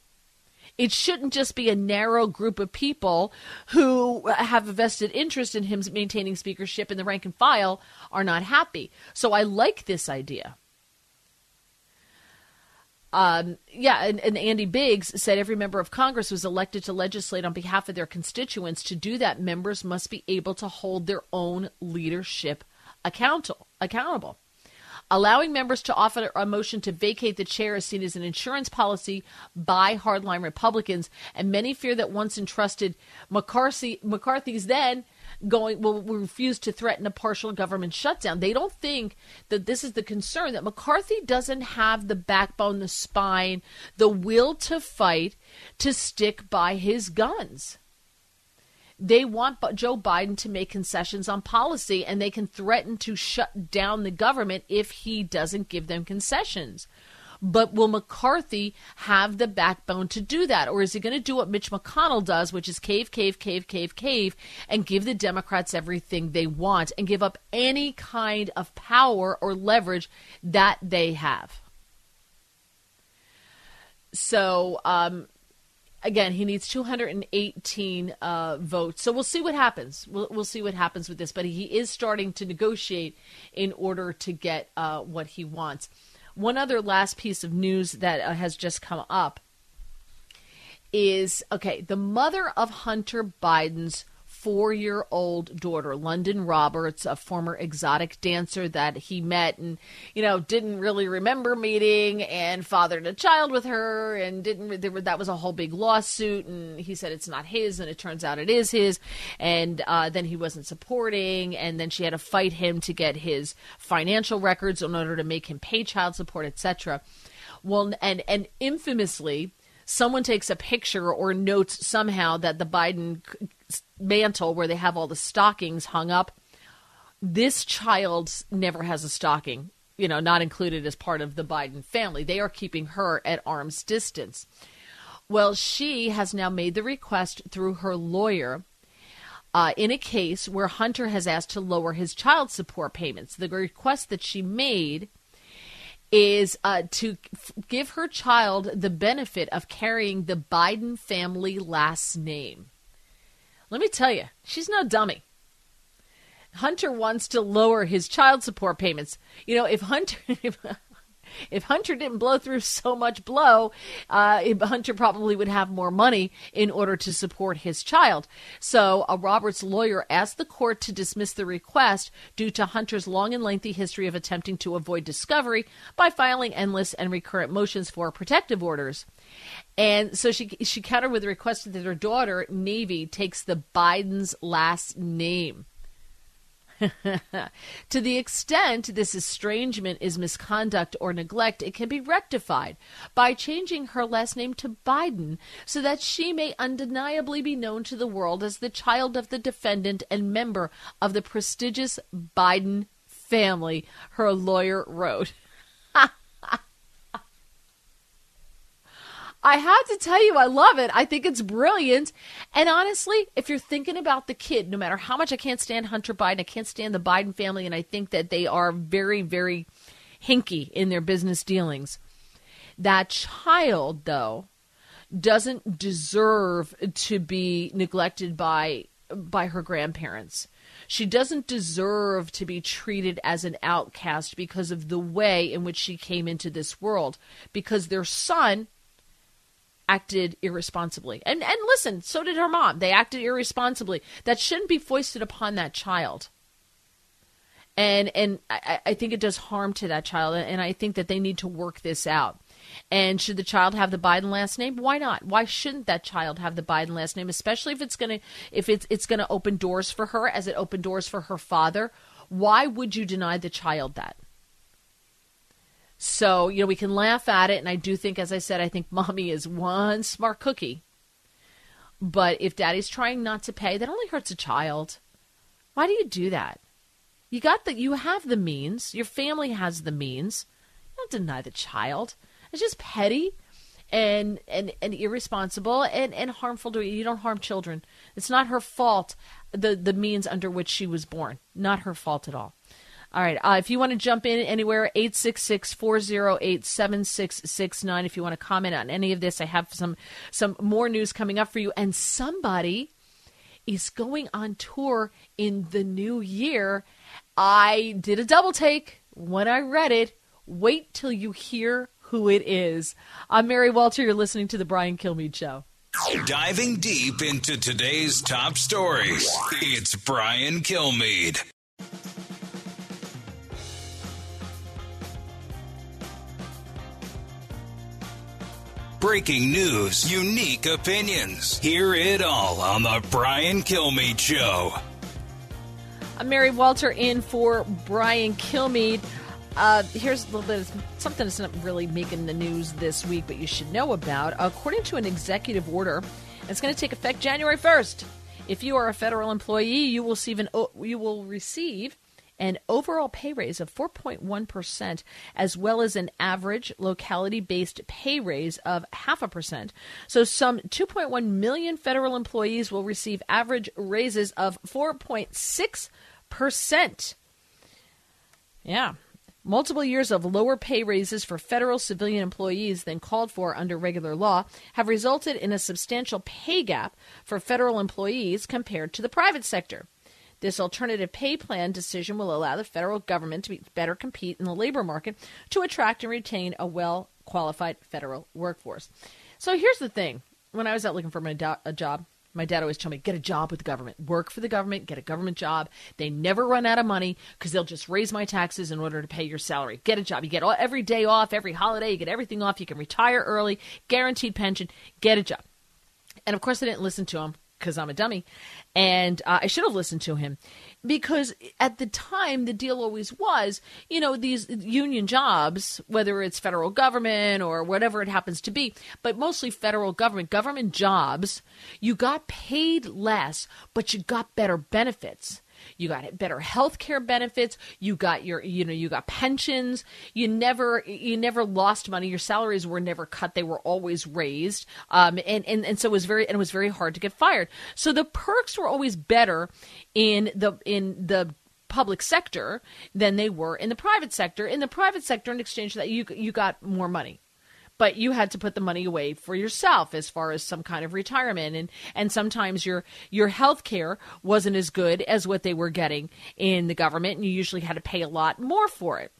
It shouldn't just be a narrow group of people who have a vested interest in him maintaining speakership and the rank and file are not happy. So I like this idea. Um, yeah, and, and, Andy Biggs said every member of Congress was elected to legislate on behalf of their constituents. To do that, members must be able to hold their own leadership accountable. accountable. Allowing members to offer a motion to vacate the chair is seen as an insurance policy by hardline Republicans, and many fear that once entrusted, McCarthy McCarthy's then going will, will refuse to threaten a partial government shutdown. They don't think that this is the concern that McCarthy doesn't have the backbone, the spine, the will to fight to stick by his guns. They want Joe Biden to make concessions on policy and they can threaten to shut down the government if he doesn't give them concessions. But will McCarthy have the backbone to do that? Or is he going to do what Mitch McConnell does, which is cave, cave, cave, cave, cave, and give the Democrats everything they want and give up any kind of power or leverage that they have? So, um, again, he needs 218 uh, votes. So we'll see what happens. We'll, we'll see what happens with this. But he is starting to negotiate in order to get uh, what he wants. One other last piece of news that uh, has just come up is okay, the mother of Hunter Biden's four year old daughter, Lunden Roberts, a former exotic dancer that he met and, you know, didn't really remember meeting and fathered a child with her and didn't, there, that was a whole big lawsuit. And he said it's not his and it turns out it is his. And uh, then he wasn't supporting. And then she had to fight him to get his financial records in order to make him pay child support, etc. Well, and, and infamously, someone takes a picture or notes somehow that the Biden mantle where they have all the stockings hung up. This child never has a stocking, you know, not included as part of the Biden family. They are keeping her at arm's distance. Well, she has now made the request through her lawyer uh, in a case where Hunter has asked to lower his child support payments. The request that she made is uh, to f- give her child the benefit of carrying the Biden family last name. Let me tell you, she's no dummy. Hunter wants to lower his child support payments. You know, if Hunter if Hunter didn't blow through so much blow, uh, Hunter probably would have more money in order to support his child. So, a Roberts lawyer asked the court to dismiss the request due to Hunter's long and lengthy history of attempting to avoid discovery by filing endless and recurrent motions for protective orders. And so she she countered with a request that her daughter Navy takes the Biden's last name. to the extent this estrangement is misconduct or neglect, it can be rectified by changing her last name to Biden so that she may undeniably be known to the world as the child of the defendant and member of the prestigious Biden family, her lawyer wrote. I have to tell you, I love it. I think it's brilliant. And honestly, if you're thinking about the kid, no matter how much I can't stand Hunter Biden, I can't stand the Biden family, and I think that they are very, very hinky in their business dealings. That child, though, doesn't deserve to be neglected by by her grandparents. She doesn't deserve to be treated as an outcast because of the way in which she came into this world. Because their son acted irresponsibly. And and listen, so did her mom. They acted irresponsibly. That shouldn't be foisted upon that child. and and I, I think it does harm to that child, and I think that they need to work this out. And should the child have the Biden last name? Why not? Why shouldn't that child have the Biden last name, especially if it's gonna if it's it's gonna open doors for her as it opened doors for her father? Why would you deny the child that? So, you know, we can laugh at it, and I do think, as I said, I think mommy is one smart cookie. But if daddy's trying not to pay, that only hurts a child. Why do you do that? You got the you have the means. Your family has the means. Don't deny the child. It's just petty and and, and irresponsible and, and harmful to you. You don't harm children. It's not her fault the the means under which she was born. Not her fault at all. All right. Uh, if you want to jump in anywhere, 866 408 7669. If you want to comment on any of this, I have some, some more news coming up for you. And somebody is going on tour in the new year. I did a double take when I read it. Wait till you hear who it is. I'm Mary Walter. You're listening to The Brian Kilmeade Show. Diving deep into today's top stories, it's Brian Kilmeade. Breaking news, unique opinions. Hear it all on The Brian Kilmeade Show. I'm Mary Walter in for Brian Kilmeade. Uh, here's a little bit of something that's not really making the news this week, but you should know about. According to an executive order, it's going to take effect January 1st. If you are a federal employee, you will receive an you will receive an overall pay raise of 4.1%, as well as an average locality based pay raise of half a percent. So, some 2.1 million federal employees will receive average raises of 4.6%. Yeah. Multiple years of lower pay raises for federal civilian employees than called for under regular law have resulted in a substantial pay gap for federal employees compared to the private sector. This alternative pay plan decision will allow the federal government to better compete in the labor market to attract and retain a well qualified federal workforce. So here's the thing when I was out looking for my do- a job, my dad always told me get a job with the government, work for the government, get a government job. They never run out of money because they'll just raise my taxes in order to pay your salary. Get a job. You get all, every day off, every holiday, you get everything off. You can retire early, guaranteed pension. Get a job. And of course, I didn't listen to him because I'm a dummy. And uh, I should have listened to him because at the time, the deal always was, you know, these union jobs, whether it's federal government or whatever it happens to be, but mostly federal government, government jobs, you got paid less, but you got better benefits. You got better health care benefits. You got your, you know, you got pensions. You never, you never lost money. Your salaries were never cut. They were always raised. Um, and, and, and so it was very, and it was very hard to get fired. So the perks were always better in the, in the, public sector than they were in the private sector. In the private sector, in exchange for that, you you got more money but you had to put the money away for yourself as far as some kind of retirement. And and sometimes your your health care wasn't as good as what they were getting in the government and you usually had to pay a lot more for it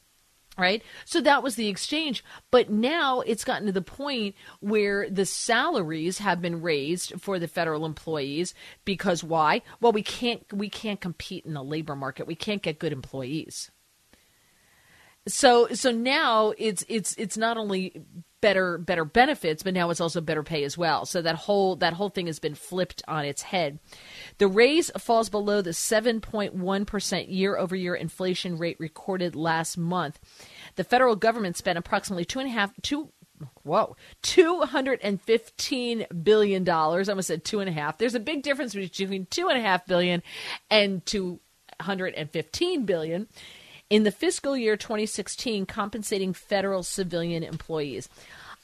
right? So that was the exchange. But now it's gotten to the point where the salaries have been raised for the federal employees because why? Well we can't we can't compete in the labor market. We can't get good employees. So so now it's it's it's not only better better benefits, but now it's also better pay as well. So that whole that whole thing has been flipped on its head. The raise falls below the 7.1 percent year over year inflation rate recorded last month. The federal government spent approximately two and a half two whoa, $215 billion. I almost said two and a half. There's a big difference between two and a half billion and 215 billion in the fiscal year 2016 compensating federal civilian employees.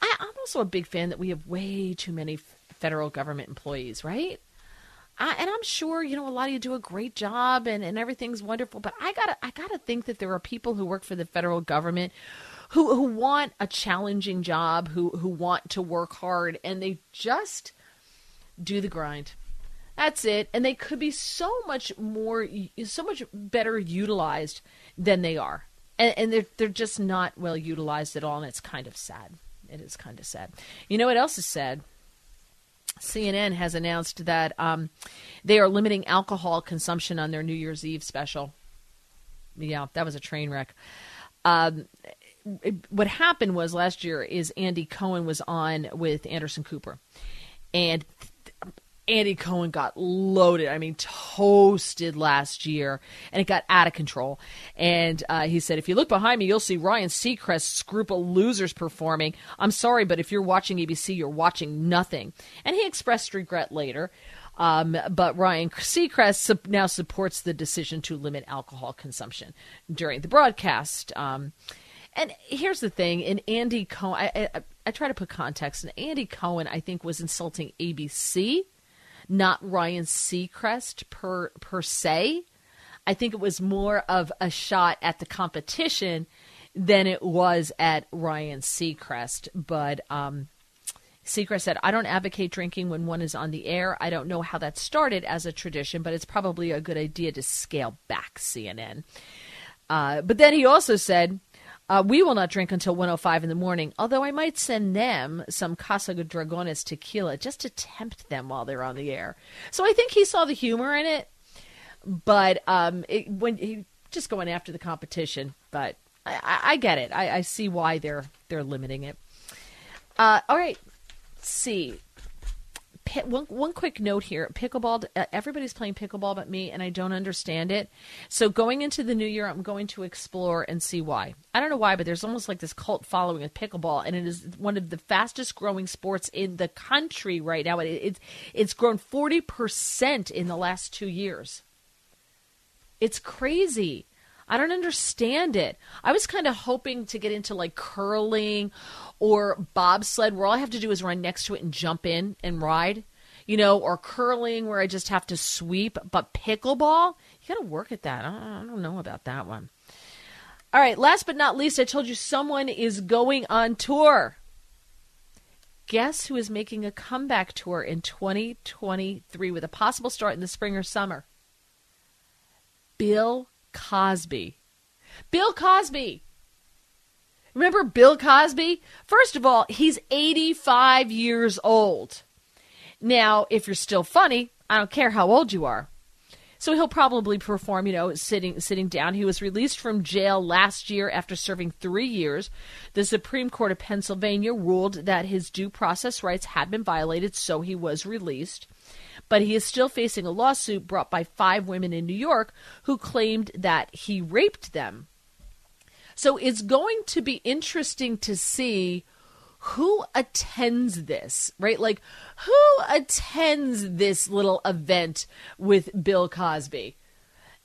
I, am also a big fan that we have way too many federal government employees, right? I, and I'm sure you know a lot of you do a great job and, and everything's wonderful, but I gotta I gotta think that there are people who work for the federal government who who want a challenging job, who who want to work hard, and they just do the grind. That's it. And they could be so much more, so much better utilized than they are. And, and they're, they're just not well utilized at all. And it's kind of sad. It is kind of sad. You know what else is sad? CNN has announced that um, they are limiting alcohol consumption on their New Year's Eve special. yeah, that was a train wreck. Um, it, what happened was last year is Andy Cohen was on with Anderson Cooper, and Andy Cohen got loaded. I mean, toasted last year, and it got out of control. And uh, he said, if you look behind me, you'll see Ryan Seacrest's group of losers performing. I'm sorry, but if you're watching ABC, you're watching nothing. And he expressed regret later. Um, but Ryan Seacrest now supports the decision to limit alcohol consumption during the broadcast. Um, and here's the thing: in Andy Cohen, I, I, I try to put context. And Andy Cohen, I think, was insulting ABC not Ryan Seacrest per per se. I think it was more of a shot at the competition than it was at Ryan Seacrest. But um, Seacrest said, I don't advocate drinking when one is on the air. I don't know how that started as a tradition, but it's probably a good idea to scale back CNN. Uh, but then he also said, uh, we will not drink until 105 in the morning, although I might send them some Casa Dragones tequila just to tempt them while they're on the air. So I think he saw the humor in it, but um, it, when he just going after the competition. But I, I, I get it. I, I, see why they're they're limiting it. Uh, all right, Let's see one one quick note here: pickleball. Uh, everybody's playing pickleball but me, and I don't understand it. So going into the new year, I'm going to explore and see why. I don't know why, but there's almost like this cult following of pickleball, and it is one of the fastest growing sports in the country right now. It, it's it's grown forty percent in the last two years. It's crazy. I don't understand it. I was kind of hoping to get into like curling or bobsled where all I have to do is run next to it and jump in and ride, you know, or curling where I just have to sweep. But pickleball, you got to work at that. I don't know about that one. All right, last but not least, I told you someone is going on tour. Guess who is making a comeback tour in 2023 with a possible start in the spring or summer? Bill Cosby. Bill Cosby. Remember Bill Cosby? First of all, he's 85 years old. Now, if you're still funny, I don't care how old you are. So he'll probably perform, you know, sitting sitting down. He was released from jail last year after serving 3 years. The Supreme Court of Pennsylvania ruled that his due process rights had been violated, so he was released but he is still facing a lawsuit brought by five women in New York who claimed that he raped them. So it's going to be interesting to see who attends this, right? Like, who attends this little event with Bill Cosby?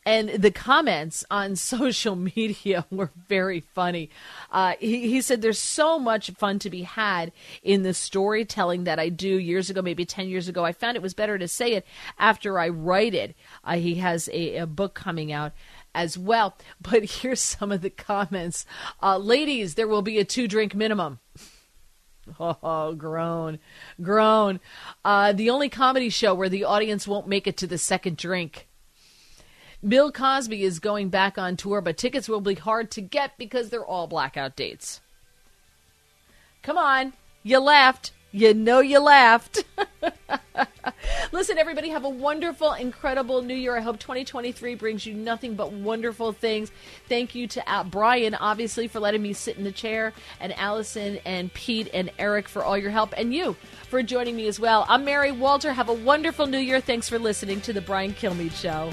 And the comments on social media were very funny. Uh, he, he, said there's so much fun to be had in the storytelling that I do years ago, maybe 10 years ago. I found it was better to say it after I write it. Uh, he has a, a, book coming out as well. But here's some of the comments uh, Ladies, there will be a two drink minimum. Oh, groan, groan. Uh, the only comedy show where the audience won't make it to the second drink. Bill Cosby is going back on tour, but tickets will be hard to get because they're all blackout dates. Come on, you laughed. You know you laughed. Listen, everybody, have a wonderful, incredible new year. I hope 2023 brings you nothing but wonderful things. Thank you to Brian, obviously, for letting me sit in the chair, and Allison, and Pete, and Eric for all your help, and you for joining me as well. I'm Mary Walter. Have a wonderful new year. Thanks for listening to The Brian Kilmeade Show.